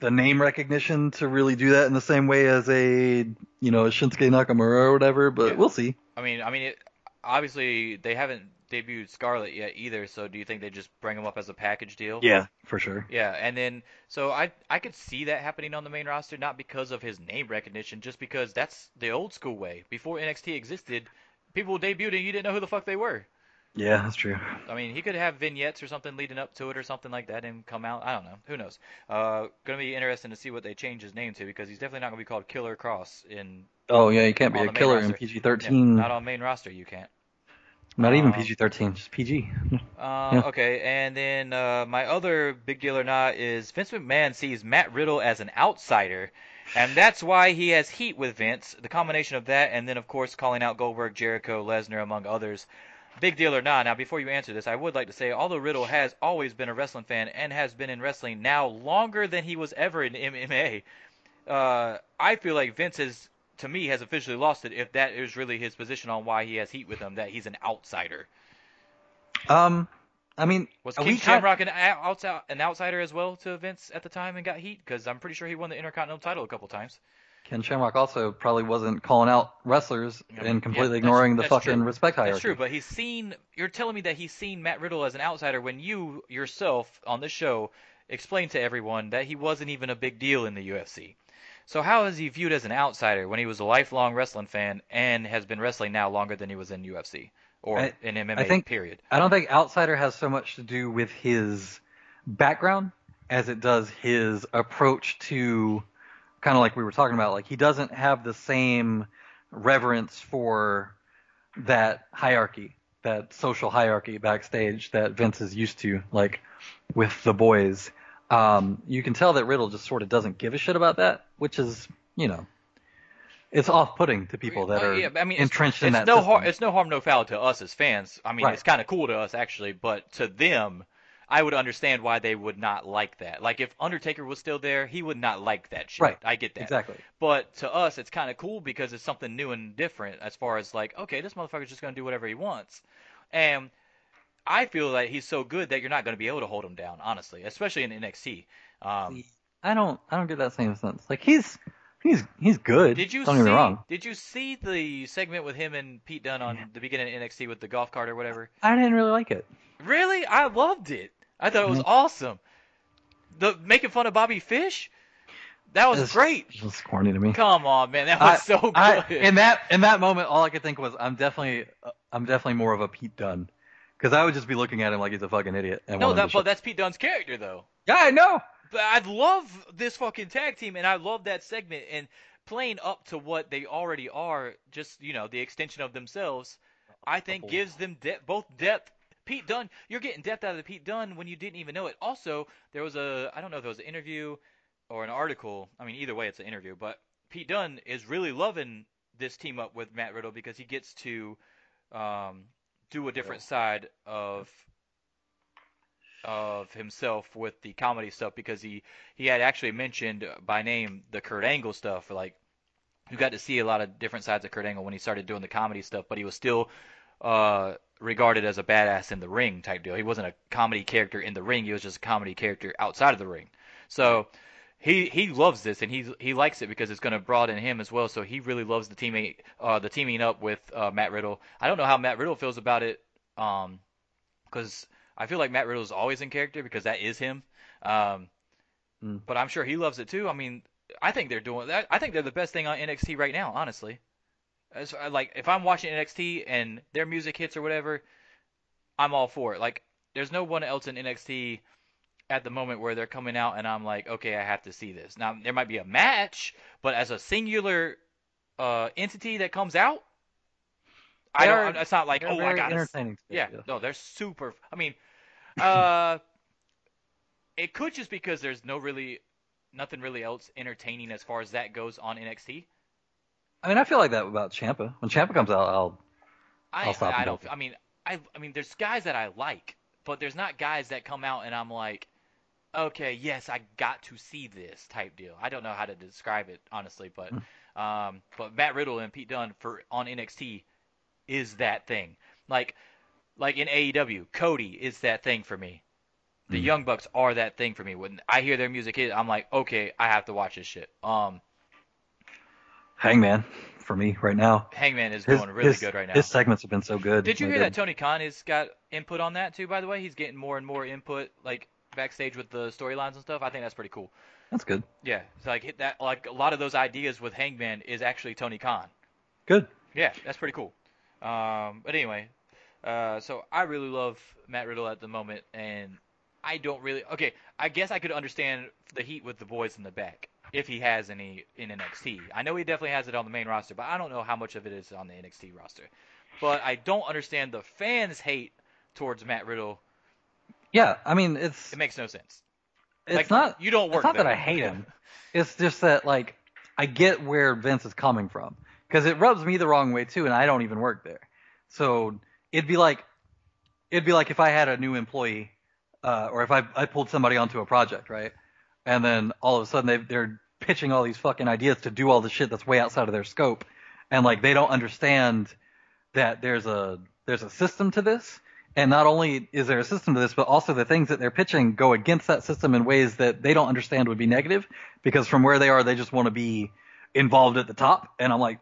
the name recognition to really do that in the same way as a you know a Shinsuke Nakamura or whatever, but Yeah. we'll see. I mean, I mean, it, obviously they haven't debuted Scarlett yet either. So do you think they just bring him up as a package deal? Yeah, for sure. Yeah, and then so I I could see that happening on the main roster, not because of his name recognition, just because that's the old school way. Before NXT existed, people debuted and you didn't know who the fuck they were. Yeah, that's true. I mean, he could have vignettes or something leading up to it or something like that and come out. I don't know. Who knows? Uh, gonna be interesting to see what they change his name to because he's definitely not gonna be called Killer Kross in Oh yeah, you can't be a killer in. PG-13. yeah, not on main roster. You can't. Not even Um, PG-13, just PG. Uh, Yeah. Okay, and then uh, my other big deal or not is Vince McMahon sees Matt Riddle as an outsider, and that's why he has heat with Vince. The combination of that, and then of course calling out Goldberg, Jericho, Lesnar, among others. Big deal or not? Now, before you answer this, I would like to say, although Riddle has always been a wrestling fan and has been in wrestling now longer than he was ever in MMA, uh, I feel like Vince has, to me, has officially lost it. If that is really his position on why he has heat with him, that he's an outsider. Um, I mean, Was Ken Shamrock an, outside, an outsider as well to Vince at the time and got heat? Because I'm pretty sure he won the Intercontinental title a couple times. Ken Shamrock also probably wasn't calling out wrestlers I mean, and completely that's- ignoring the fucking true. respect hierarchy. That's true, but he's seen. You're telling me that he's seen Matt Riddle as an outsider when you yourself on the show explained to everyone that he wasn't even a big deal in the UFC. So how is he viewed as an outsider when he was a lifelong wrestling fan and has been wrestling now longer than he was in UFC or I- in MMA? I think- period. I don't think outsider has so much to do with his background as it does his approach to kind of like we were talking about. Like he doesn't have the same reverence for that hierarchy, that social hierarchy backstage that Vince is used to, like with the boys. Um, you can tell that Riddle just sort of doesn't give a shit about that, which is, you know, it's off-putting to people that Oh, are yeah, I mean, it's- entrenched in it's that no. It's no harm, no foul to us as fans. I mean, Right. it's kind of cool to us actually, but to them, I would understand why they would not like that. Like if Undertaker was still there, he would not like that shit. Right. I get that. Exactly. But to us, it's kind of cool because it's something new and different as far as like, okay, this motherfucker's just gonna do whatever he wants, and I feel like he's so good that you're not gonna be able to hold him down, honestly, especially in NXT. Um, I don't I don't get that same sense. Like he's he's he's good. Did you don't see? get me wrong. Did you see the segment with him and Pete Dunne on the beginning of NXT with the golf cart or whatever? I didn't really like it. Really? I loved it. I thought it was Mhm. awesome. The making fun of Bobby Fish? That was It's- great. It's just corny to me. Come on, man. That was so good. I, in that in that moment, all I could think was I'm definitely I'm definitely more of a Pete Dunne because I would just be looking at him like he's a fucking idiot. And no, that, but that's Pete Dunne's character, though. yeah, I know. But I love this fucking tag team, and I love that segment and playing up to what they already are, just you know, the extension of themselves. I think gives them de- both depth. Pete Dunne, you're getting depth out of the Pete Dunne when you didn't even know it. Also, there was a I don't know if there was an interview or an article. I mean, either way, it's an interview. But Pete Dunne is really loving this team up with Matt Riddle because he gets to um, do a different side of of himself with the comedy stuff because he he had actually mentioned by name the Kurt Angle stuff like you got to see a lot of different sides of Kurt Angle when he started doing the comedy stuff but he was still uh regarded as a badass in the ring type deal he wasn't a comedy character in the ring he was just a comedy character outside of the ring so he he loves this and he he likes it because it's going to broaden him as well so he really loves the teaming uh the teaming up with uh Matt Riddle I don't know how Matt Riddle feels about it um because I feel like Matt Riddle is always in character because that is him. Um, Mm. But I'm sure he loves it too. I mean, I think they're doing that. I think they're the best thing on NXT right now, honestly. As, like if I'm watching NXT and their music hits or whatever, I'm all for it. Like there's no one else in NXT at the moment where they're coming out and I'm like, okay, I have to see this. Now there might be a match, but as a singular uh, entity that comes out, I don't. It's not like oh, I got entertaining. yeah, no, they're super. I mean, uh, it could just because there's no really, nothing really else entertaining as far as that goes on NXT. I mean, I feel like that about Ciampa. When Ciampa comes out, I'll I, I'll stop I and don't. I mean, I, I mean, there's guys that I like, but there's not guys that come out and I'm like, okay, yes, I got to see this type deal. I don't know how to describe it honestly, but, Hmm. um, but Matt Riddle and Pete Dunne for on NXT is that thing. Like, like in AEW, Cody is that thing for me. The Mhm. Young Bucks are that thing for me. When I hear their music I'm like, okay, I have to watch this shit. Um, Hangman for me right now. Hangman is His, doing really his- good right now. His segments have been so good. Did you hear that Tony Khan has got input on that too? By the way, he's getting more and more input, like backstage with the storylines and stuff. I think that's pretty cool. That's good. Yeah, it's like hit that. Like a lot of those ideas with Hangman is actually Tony Khan. Good. Yeah, that's pretty cool. Um, but anyway, uh, so I really love Matt Riddle at the moment, and I don't really. Okay, I guess I could understand the heat with the boys in the back if he has any in NXT. I know he definitely has it on the main roster, but I don't know how much of it is on the NXT roster. But I don't understand the fans' hate towards Matt Riddle. Yeah, I mean, it's It makes no sense. it's Like, not. You don't work. It's not that. I hate him. It's just that like I get where Vince is coming from because it rubs me the wrong way too, and I don't even work there. So it'd be like it'd be like if I had a new employee, uh, or if I I pulled somebody onto a project, right? And then all of a sudden they they're pitching all these fucking ideas to do all the shit that's way outside of their scope, and like they don't understand that there's a there's a system to this. And not only is there a system to this, but also the things that they're pitching go against that system in ways that they don't understand would be negative because from where they are, they just want to be involved at the top. And I'm like,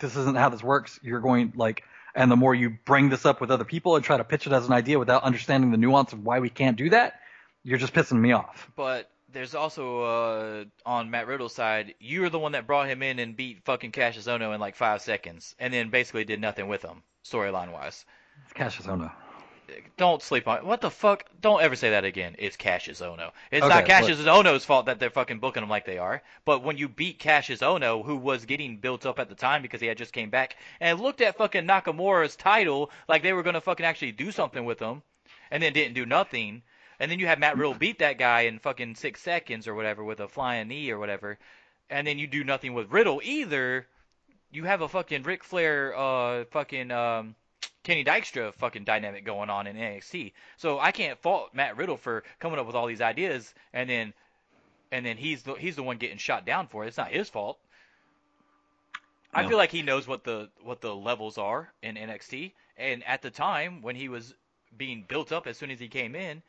this isn't how this works. You're going like, and the more you bring this up with other people and try to pitch it as an idea without understanding the nuance of why we can't do that, you're just pissing me off. But there's also uh, on Matt Riddle's side, you were the one that brought him in and beat fucking Cassius Ohno in like five seconds, and then basically did nothing with him storyline wise. It's Cassius Ohno. Don't sleep on what the fuck. Don't ever say that again. It's Cassius Ohno. It's Okay, not Cassius Ohno's fault that they're fucking booking him like they are. But when you beat Cassius Ohno, who was getting built up at the time because he had just came back, and looked at fucking Nakamura's title like they were gonna fucking actually do something with him, and then didn't do nothing. And then you have Matt Riddle beat that guy in fucking six seconds or whatever with a flying knee or whatever, and then you do nothing with Riddle either. You have a fucking Ric Flair, uh, fucking um, Kenny Dykstra fucking dynamic going on in NXT. So I can't fault Matt Riddle for coming up with all these ideas and then and then he's the he's the one getting shot down for it. It's not his fault. I feel like he knows what the what the levels are in NXT and at the time when he was being built up as soon as he came in,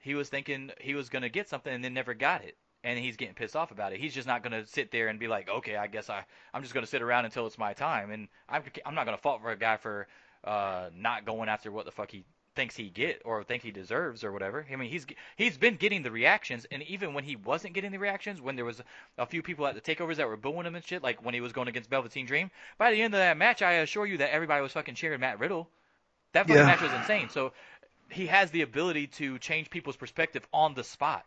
he was thinking he was going to get something and then never got it. And he's getting pissed off about it. He's just not going to sit there and be like, "Okay, I guess I I'm just going to sit around until it's my time." And I'm I'm not going to fault for a guy for uh, not going after what the fuck he thinks he get or think he deserves or whatever. I mean, he's he's been getting the reactions, and even when he wasn't getting the reactions, when there was a few people at the takeovers that were booing him and shit, like when he was going against Velveteen Dream, by the end of that match, I assure you that everybody was fucking cheering Matt Riddle. That fucking Yeah. match was insane. So he has the ability to change people's perspective on the spot.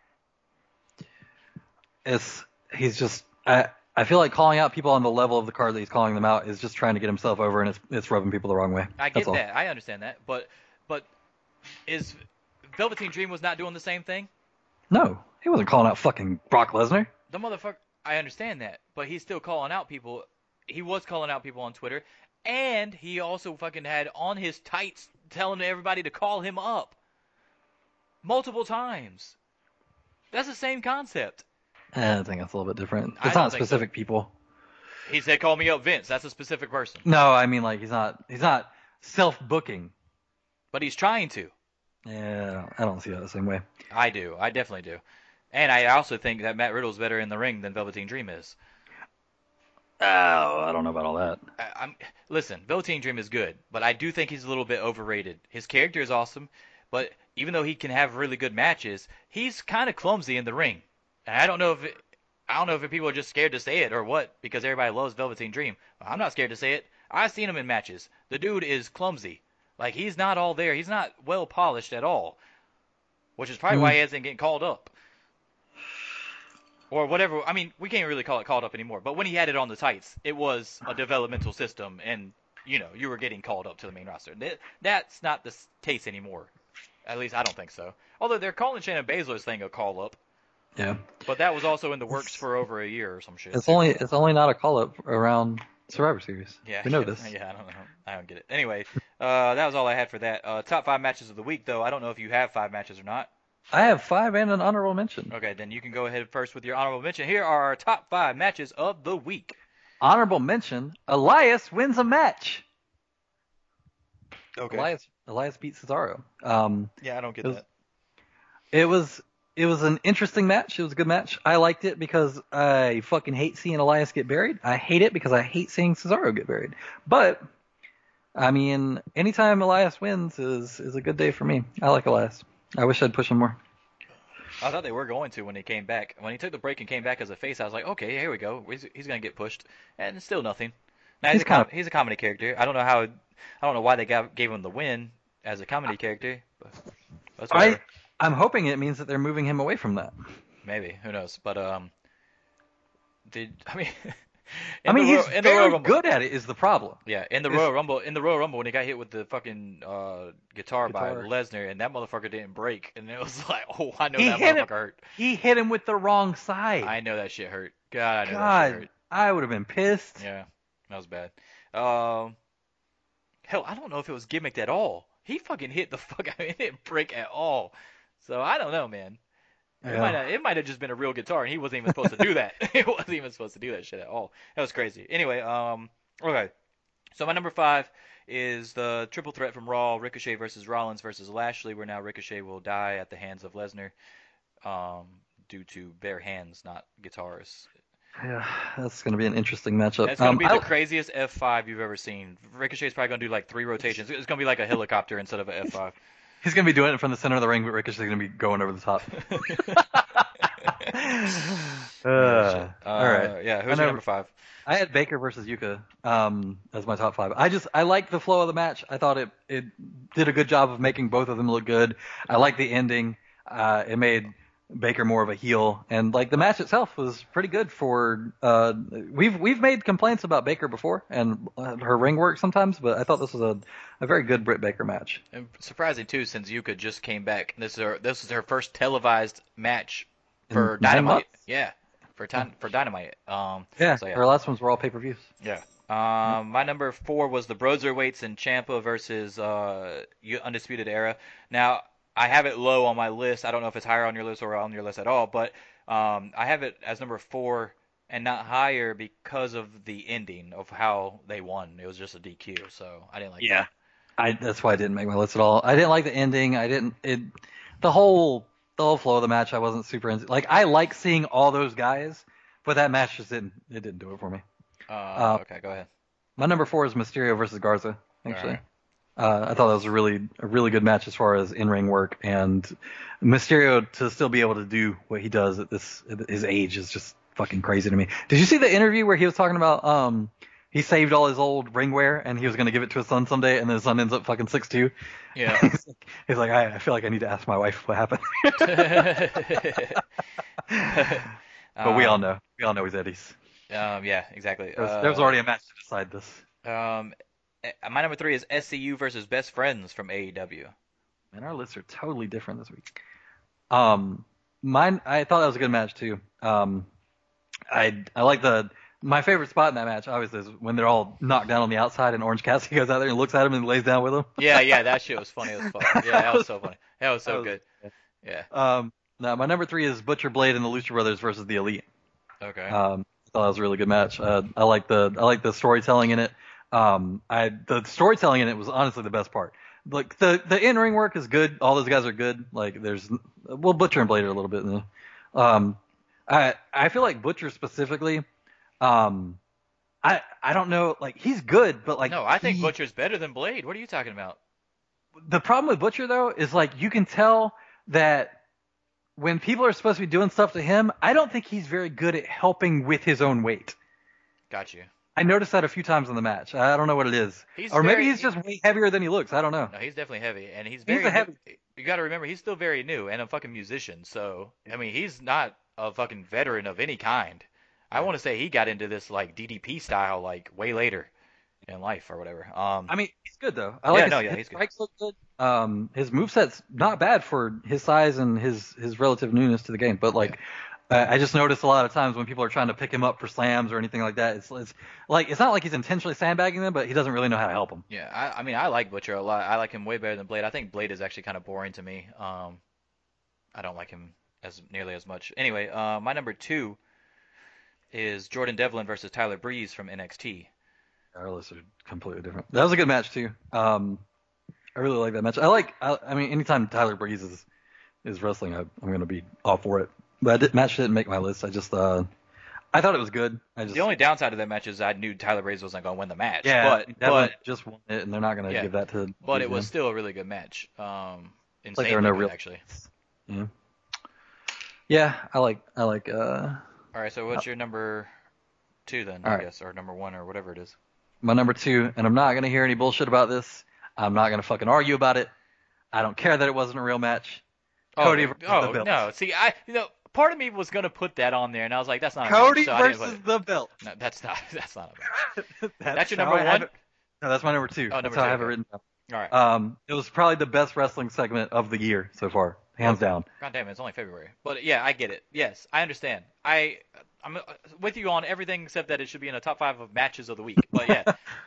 It's he's just I I feel like calling out people on the level of the card that he's calling them out is just trying to get himself over, and it's it's rubbing people the wrong way. I That's get all. that. I understand that. But but is Velveteen Dream was not doing the same thing? No, he wasn't calling out fucking Brock Lesnar. The motherfucker. I understand that, but he's still calling out people. He was calling out people on Twitter, and he also fucking had on his tights telling everybody to call him up multiple times. That's the same concept. Eh, I think that's a little bit different. It's not think so. specific people. He said, "Call me up, Vince." That's a specific person, No, I mean like he's not he's not self booking. but he's trying to. Yeah, I don't, I don't see that the same way. I do. I definitely do. And I also think that Matt Riddle's better in the ring than Velveteen Dream is. Oh, I don't know about all that. I, I'm listen. Velveteen Dream is good, but I do think he's a little bit overrated. His character is awesome, but even though he can have really good matches, he's kind of clumsy in the ring. And I don't know if it, I don't know if people are just scared to say it or what because everybody loves Velveteen Dream. I'm not scared to say it. I've seen him in matches. The dude is clumsy. Like he's not all there. He's not well polished at all. Which is probably Hmm. why he hasn't getting called up. Or whatever. I mean, we can't really call it called up anymore. But when he had it on the tights, it was a developmental system, and you know you were getting called up to the main roster. That's not the case anymore. At least I don't think so. Although they're calling Shayna Baszler's thing a call up, Yeah. but that was also in the works for over a year or some shit. It's only it's only not a call up around Survivor Series. Yeah, we know yeah, this. Yeah, I don't know. I don't get it. Anyway, uh, that was all I had for that. Uh, top five matches of the week, though. I don't know if you have five matches or not. I have five and an honorable mention. Okay, then you can go ahead first with your honorable mention. Here are our top five matches of the week. Honorable mention: Elias wins a match. Okay. Elias Elias beats Cesaro. Um, Yeah, I don't get It was- that. it was it was an interesting match. It was a good match. I liked it because I fucking hate seeing Elias get buried. I hate it because I hate seeing Cesaro get buried. But I mean, anytime Elias wins is is a good day for me. I like Elias. I wish I'd push him more. I thought they were going to when he came back. When he took the break and came back as a face, I was like, okay, here we go. He's, he's gonna get pushed, and still nothing. Now he's, He's a com- he's a comedy character. I don't know how. I don't know why they got, gave him the win as a comedy character. But that's I I'm hoping it means that they're moving him away from that. Maybe who knows? But um, did I mean? I mean, the he's Royal- in the Royal very good at it. Is the problem? Yeah, in the It's- Royal Rumble, in the Royal Rumble, when he got hit with the fucking uh, guitar, by Guitar. Lesnar, and that motherfucker didn't break, and it was like, oh, I know that motherfucker him- hurt. He hit him with the wrong side. I know that shit hurt. God, I know that shit God, hurt. I would have been pissed. Yeah, that was bad. Um, hell, I don't know if it was gimmicked at all. He fucking hit the fuck. I mean, it didn't break at all. So I don't know, man. It might have, it might have just been a real guitar, and he wasn't even supposed to do that. he wasn't even supposed to do that shit at all. That was crazy. Anyway, um, okay. So my number five is the triple threat from Raw: Ricochet versus Rollins versus Lashley, where now Ricochet will die at the hands of Lesnar, um, due to bare hands, not guitars. Yeah, that's going to be an interesting matchup. That's gonna Um, be I- the craziest F5 you've ever seen. Ricochet's probably gonna do like three rotations. It's gonna be like a helicopter instead of an F5. He's going to be doing it from the center of the ring, but Ricochet's going to be going over the top. Uh, all right. Yeah, who's your number five? I had Baker versus Yuka um, as my top five. I just I like the flow of the match. I thought it it did a good job of making both of them look good. I like the ending. Uh, it made Baker more of a heel, and like the match itself was pretty good. For uh, we've we've made complaints about Baker before and uh, her ring work sometimes, but I thought this was a a very good Britt Baker match. And surprising too, since Yuka just came back. This is her. This is her first televised match for In Dynamite. Yeah, for time for Dynamite. Um, Yeah, So, yeah. her last ones were all pay per views. yeah. Um, my number four was the Broserweights and Ciampa versus uh, Undisputed Era. Now I have it low on my list. I don't know if it's higher on your list or on your list at all, but um, I have it as number four and not higher because of the ending of how they won. It was just a DQ, so I didn't like. Yeah. I that's why I didn't make my list at all. I didn't like the ending. I didn't it the whole the whole flow of the match. I wasn't super into. Like I like seeing all those guys, but that match just didn't it didn't do it for me. Uh, Uh, okay, go ahead. My number four is Mysterio versus Garza. Actually. Uh, I thought that was a really a really good match as far as in ring work and Mysterio to still be able to do what he does at this at his age is just fucking crazy to me. Did you see the interview where he was talking about um he saved all his old ring wear and he was going to give it to his son someday and then his son ends up fucking six two. Yeah. he's like, he's like I, I feel like I need to ask my wife what happened. but we all know we all know he's Eddie's. Um, yeah, exactly. There's, Uh, there's already a match to decide this. Um, my number three is SCU versus Best Friends from AEW. Man, our lists are totally different this week. Um, mine, I thought that was a good match too. Um, I I like the my favorite spot in that match obviously is when they're all knocked down on the outside and Orange Cassidy goes out there and looks at him and lays down with him. Yeah, yeah, that shit was funny as fuck. Yeah, that was so funny. That was so That was- good. Yeah. Um, now my number three is Butcher Blade and the Lucha Brothers versus the Elite. Okay. Um, I thought that was a really good match. Uh, I like the I like the storytelling in it. Um, I the storytelling in it was honestly the best part. Like the the in ring work is good. All those guys are good. Like there's well Butcher and Blade are a little bit. eh. Um, I I feel like Butcher specifically. Um, I I don't know. Like he's good, but like no, I think he- Butcher's better than Blade. What are you talking about? the problem with Butcher though is like you can tell that when people are supposed to be doing stuff to him, I don't think he's very good at helping with his own weight. Got you. I noticed that a few times in the match. I don't know what it is. He's or maybe he's just way heavier than he looks. I don't know. No, he's definitely heavy, and he's He's very. a heavy- You got to remember, he's still very new and a fucking musician. So I mean, he's not a fucking veteran of any kind. I want to say he got into this like DDP style like way later in life or whatever. Um, I mean, he's good though. I like Yeah, his, no, yeah, his he's good. strikes look good. Um, his moveset's not bad for his size and his his relative newness to the game. But like, I just noticed a lot of times when people are trying to pick him up for slams or anything like that, it's, it's like it's not like he's intentionally sandbagging them, but he doesn't really know how to help them. Yeah, I, I mean, I like Butcher a lot. I like him way better than Blade. I think Blade is actually kind of boring to me. Um, I don't like him as nearly as much. Anyway, uh, my number two is Jordan Devlin versus Tyler Breeze from NXT. Our lists are completely different. That was a good match too. Um, I really like that match. I like. I, I mean, anytime Tyler Breeze is is wrestling, I, I'm gonna be all for it. But that match didn't make my list. I just uh, I thought it was good. I just The only downside of that match is I knew Tyler Breeze wasn't going to win the match. yeah, but but just won it, and they're not gonna Yeah. give that to. but it was still a really good match. Um, Like there were no real- actually. Yeah. Yeah, I like I like uh All right, so what's your number two then? I right. guess, or number one, or whatever it is. my number two, and I'm not gonna hear any bullshit about this. I'm not gonna fucking argue about it. I don't care that it wasn't a real match. Cody oh, versus oh, the no. See, I you know part of me was going to put that on there, and I was like, that's not a Cody so versus the belt. No, that's not. That's not a that's, That's your number one? No, that's my number two. Oh, that's number how I have it written down. All right. Um, it was probably the best wrestling segment of the year so far, hands down. God damn it, it's only February. But yeah, I get it. Yes, I understand. I I'm uh, with you on everything except that it should be in the top five of matches of the week. But yeah,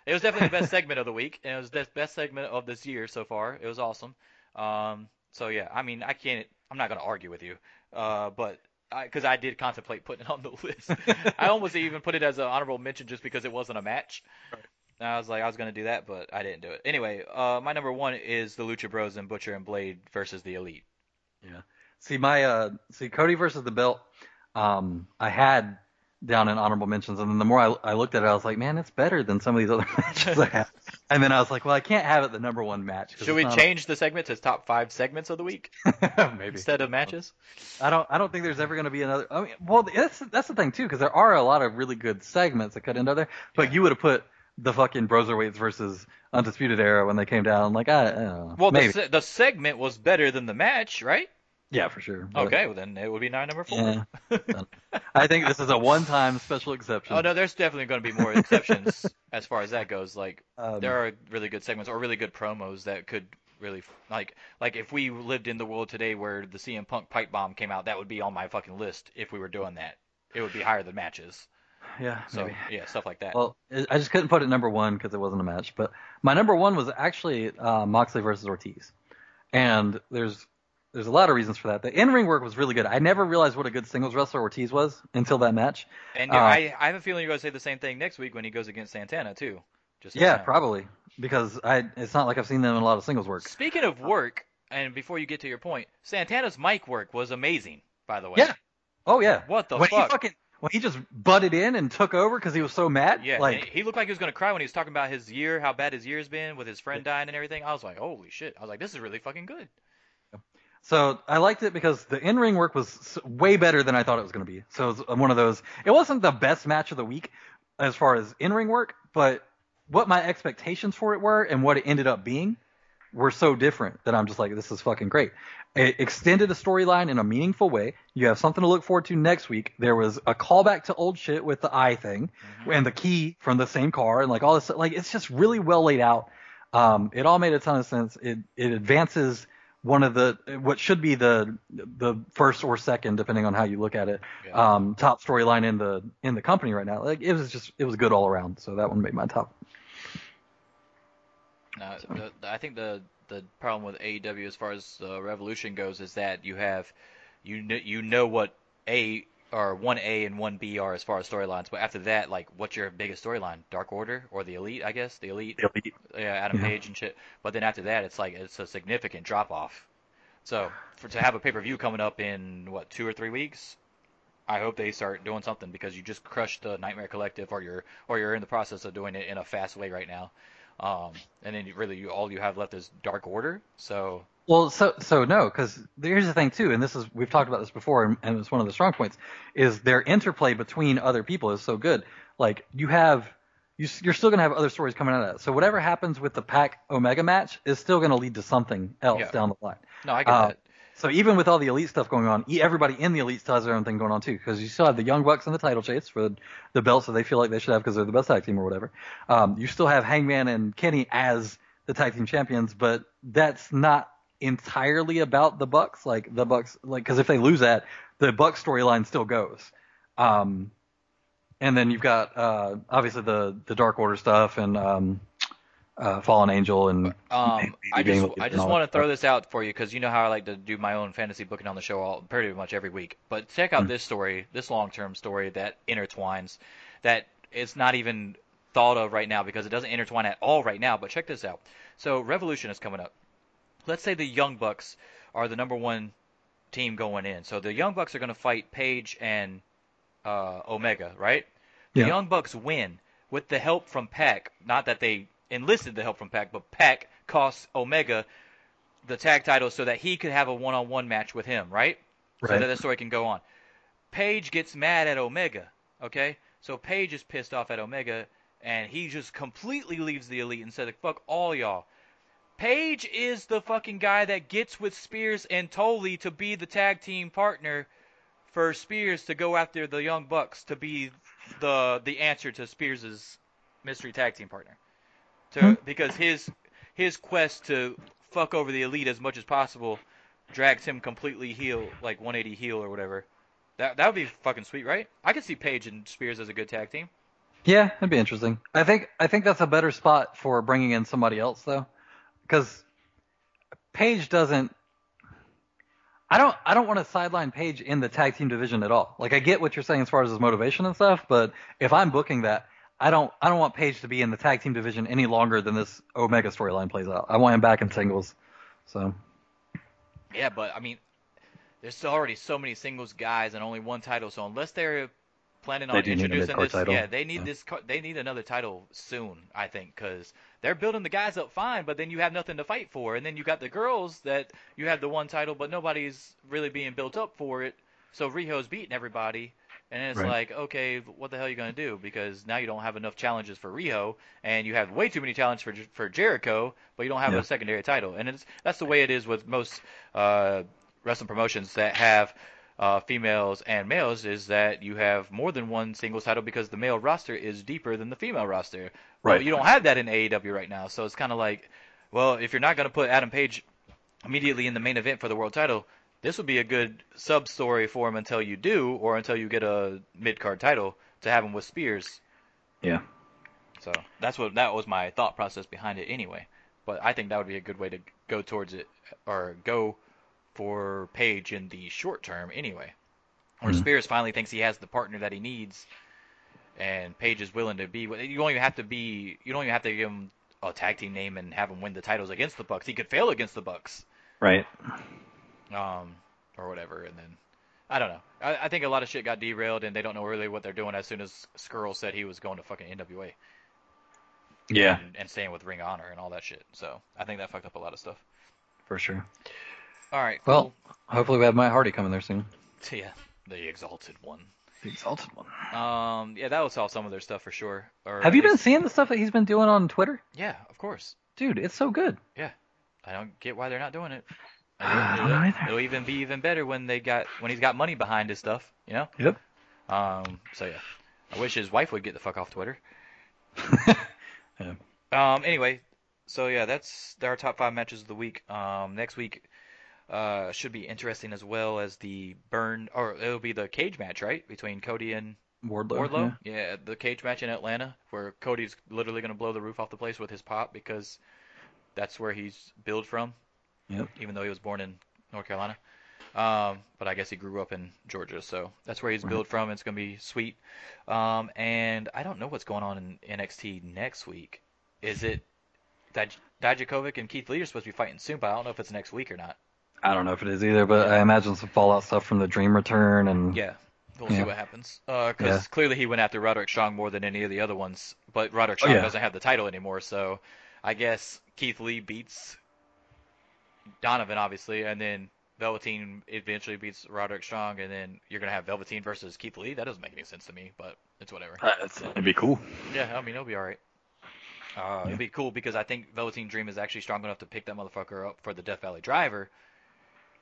it was definitely the best segment of the week, and it was the best segment of this year so far. It was awesome. Um, so yeah, I mean, I can't. I'm not gonna argue with you. Uh, but because I, did contemplate putting it on the list, I almost even put it as an honorable mention just because it wasn't a match. And I was like, I was gonna do that, but I didn't do it. Anyway, uh, my number one is the Lucha Bros and Butcher and Blade versus the Elite. Yeah. See my uh, see Cody versus the belt. Um, I had down in honorable mentions, and then the more I, I looked at it, I was like, man, it's better than some of these other matches I have. And then I was like, well, I can't have it the number one match. Should we change the segment to top five segments of the week Maybe. instead of matches? I don't. I don't think there's ever going to be another. I mean, well, that's that's the thing too, because there are a lot of really good segments that cut into there. But Yeah. you would have put the fucking Broserweights versus Undisputed Era when they came down. Like I, I don't know. Well, the, se- the segment was better than the match, right? Yeah, for sure. But, Okay, well then it would be nine number four. Yeah. I think this is a one-time special exception. Oh no, there's definitely going to be more exceptions as far as that goes. Like Um, there are really good segments or really good promos that could really like like if we lived in the world today where the CM Punk pipe bomb came out, that would be on my fucking list if we were doing that. It would be higher than matches. yeah. So maybe. yeah, stuff like that. Well, I I just couldn't put it number one because it wasn't a match. But my number one was actually uh, Moxley versus Ortiz, and there's there's a lot of reasons for that. The in-ring work was really good. I never realized what a good singles wrestler Ortiz was until that match. and uh, I I have a feeling you're going to say the same thing next week when he goes against Santana too. Just Yeah, probably because I it's not like I've seen them in a lot of singles work. Speaking of work, and before you get to your point, Santana's mic work was amazing, by the way. Yeah. Oh yeah. What the when fuck? he fucking when he just butted in and took over because he was so mad. Yeah, Like he looked like he was gonna cry when he was talking about his year, how bad his year's been with his friend dying and everything. I was like, holy shit! I was like, this is really fucking good. So I liked it because the in-ring work was way better than I thought it was going to be. So it was one of those. It wasn't the best match of the week as far as in-ring work, but what my expectations for it were and what it ended up being were so different that I'm just like, this is fucking great. It extended the storyline in a meaningful way. You have something to look forward to next week. There was a callback to old shit with the eye thing and the key from the same car and like all this. Like it's just really well laid out. Um, it all made a ton of sense. It it advances one of the what should be the the first or second, depending on how you look at it, Yeah. um, top storyline in the in the company right now. Like it was just it was good all around. So that one made my top. Uh, the, the, I think the the problem with AEW as far as uh, Revolution goes is that you have you kn- you know what A or one A and one B are as far as storylines, but after that, like, what's your biggest storyline? Dark Order or the Elite? I guess the Elite. The Elite. yeah, Adam Yeah. Page and shit. But then after that, it's like it's a significant drop off. So for to have a pay per view coming up in what two or three weeks, I hope they start doing something because you just crushed the Nightmare Collective, or you're or you're in the process of doing it in a fast way right now. Um, and then you, really you, all you have left is Dark Order. So Well, so so no, because here's the thing too, and this is we've talked about this before, and, and it's one of the strong points is their interplay between other people is so good. Like you have, you, you're still gonna have other stories coming out of that. So whatever happens with the PAC Omega match is still gonna lead to something else Yeah. down the line. no, I get Uh, that. So even with all the elite stuff going on, everybody in the elite still has their own thing going on too, because you still have the Young Bucks in the title chase for the, the belts that they feel like they should have because they're the best tag team or whatever. Um, you still have Hangman and Kenny as the tag team champions, but that's not entirely about the Bucks. Like the Bucks, like because if they lose that, the Bucks storyline still goes. Um, and then you've got uh, obviously the the Dark Order stuff and um, uh, Fallen Angel and Um, I just I just want to throw this out for you because you know how I like to do my own fantasy booking on the show all pretty much every week. But check out Mm. this story, this long-term story that intertwines, that it's not even thought of right now because it doesn't intertwine at all right now. But check this out. So Revolution is coming up. Let's say the Young Bucks are the number one team going in. So the Young Bucks are going to fight Page and uh, Omega, right? The Yeah. Young Bucks win with the help from PAC. Not that they enlisted the help from PAC, but PAC costs Omega the tag title so that he could have a one-on-one match with him, right? So Right. that the story can go on. Page gets mad at Omega, okay? So Page is pissed off at Omega, and he just completely leaves the Elite and said, "Fuck all y'all." Page is the fucking guy that gets with Spears and Tully to be the tag team partner for Spears to go after the Young Bucks to be the the answer to Spears's mystery tag team partner. To Hmm. because his his quest to fuck over the elite as much as possible drags him completely heel, like 180 heel or whatever. That that would be fucking sweet, right? I could see Page and Spears as a good tag team. Yeah, that'd be interesting. I think I think that's a better spot for bringing in somebody else though, because Page doesn't. I don't I don't want to sideline Page in the tag team division at all. Like I get what you're saying as far as his motivation and stuff, but if I'm booking that, I don't I don't want Page to be in the tag team division any longer than this Omega storyline plays out. I want him back in singles. So Yeah, but I mean, there's already so many singles guys and only one title. So unless they're planning They on do need a introducing this, title. yeah, they need Yeah. this. They need another title soon, I think, because they're building the guys up fine, but then you have nothing to fight for, and then you got the girls that you have the one title, but nobody's really being built up for it. So Riho's beating everybody. And it's Right. like, okay, what the hell are you gonna do? Because now you don't have enough challenges for Riho, and you have way too many challenges for for Jericho, but you don't have Yeah. a secondary title. And it's that's the way it is with most uh, wrestling promotions that have uh, females and males. Is that you have more than one singles title because the male roster is deeper than the female roster. Right. you don't have that in AEW right now, so it's kind of like, well, if you're not gonna put Adam Page immediately in the main event for the world title, this would be a good sub story for him until you do, or until you get a mid card title to have him with Spears. yeah, So that's what that was my thought process behind it anyway. But I think that would be a good way to go towards it, or go for Page in the short term anyway. Where Mhm. Spears finally thinks he has the partner that he needs, and Page is willing to be. You don't even have to be. You don't even have to give him a tag team name and have him win the titles against the Bucks. He could fail against the Bucks right. Um, or whatever, and then I don't know. I, I think a lot of shit got derailed, and they don't know really what they're doing. As soon as Scurll said he was going to fucking NWA Yeah, and, and staying with Ring of Honor and all that shit, so I think that fucked up a lot of stuff. for sure. All right, Well, hopefully we have Matt Hardy coming there soon. yeah, the Exalted One. The exalted one. Um, yeah, that will solve some of their stuff for sure. Or Have you been seeing the stuff that he's been doing on Twitter? Yeah, of course. Dude, it's so good. Yeah, I don't get why they're not doing it. I It'll, don't know either. it'll even be even better when they got when he's got money behind his stuff, you know. Yep. Um. So yeah, I wish his wife would get the fuck off Twitter. Yeah. Um. Anyway, so yeah, that's our top five matches of the week. Um. Next week, uh, should be interesting as well as the burn, or it'll be the cage match, right, between Cody and Wardlow. Wardlow. Yeah. the cage match in Atlanta where Cody's literally gonna blow the roof off the place with his pop because that's where he's billed from. Yep. Even though he was born in North Carolina. Um, but I guess he grew up in Georgia, so that's where he's Right. billed from. It's gonna be sweet. Um, and I don't know what's going on in NXT next week. Is it Dij- Dijakovic and Keith Lee are supposed to be fighting soon, but I don't know if it's next week or not. I don't know if it is either, but I imagine some Fallout stuff from the Dream Return and Yeah, we'll see what happens. Because Yeah. clearly he went after Roderick Strong more than any of the other ones, but Roderick Oh, Strong yeah. doesn't have the title anymore, so I guess Keith Lee beats Donovan, obviously, and then Velveteen eventually beats Roderick Strong, and then you're gonna have Velveteen versus Keith Lee. That doesn't make any sense to me, but it's whatever. Uh, it's- it'd be cool. Yeah, I mean it'll be all right. Uh, It'd be cool because I think Velveteen Dream is actually strong enough to pick that motherfucker up for the Death Valley Driver.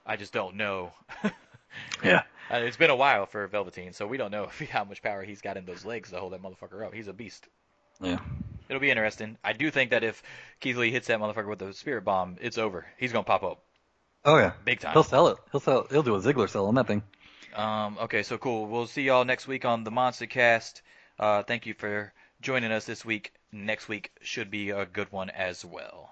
I just don't know. Yeah. Uh, it's been a while for Velveteen, so we don't know if, how much power he's got in those legs to hold that motherfucker up. He's a beast. Yeah. It'll be interesting. I do think that if Keith Lee hits that motherfucker with the spirit bomb, it's over. He's gonna pop up Oh yeah. big time. He'll sell it. He'll sell. He'll do a Ziggler sell on that thing. Um, okay, so cool. We'll see y'all next week on the Monster Cast. Uh, thank you for joining us this week. Next week should be a good one as well.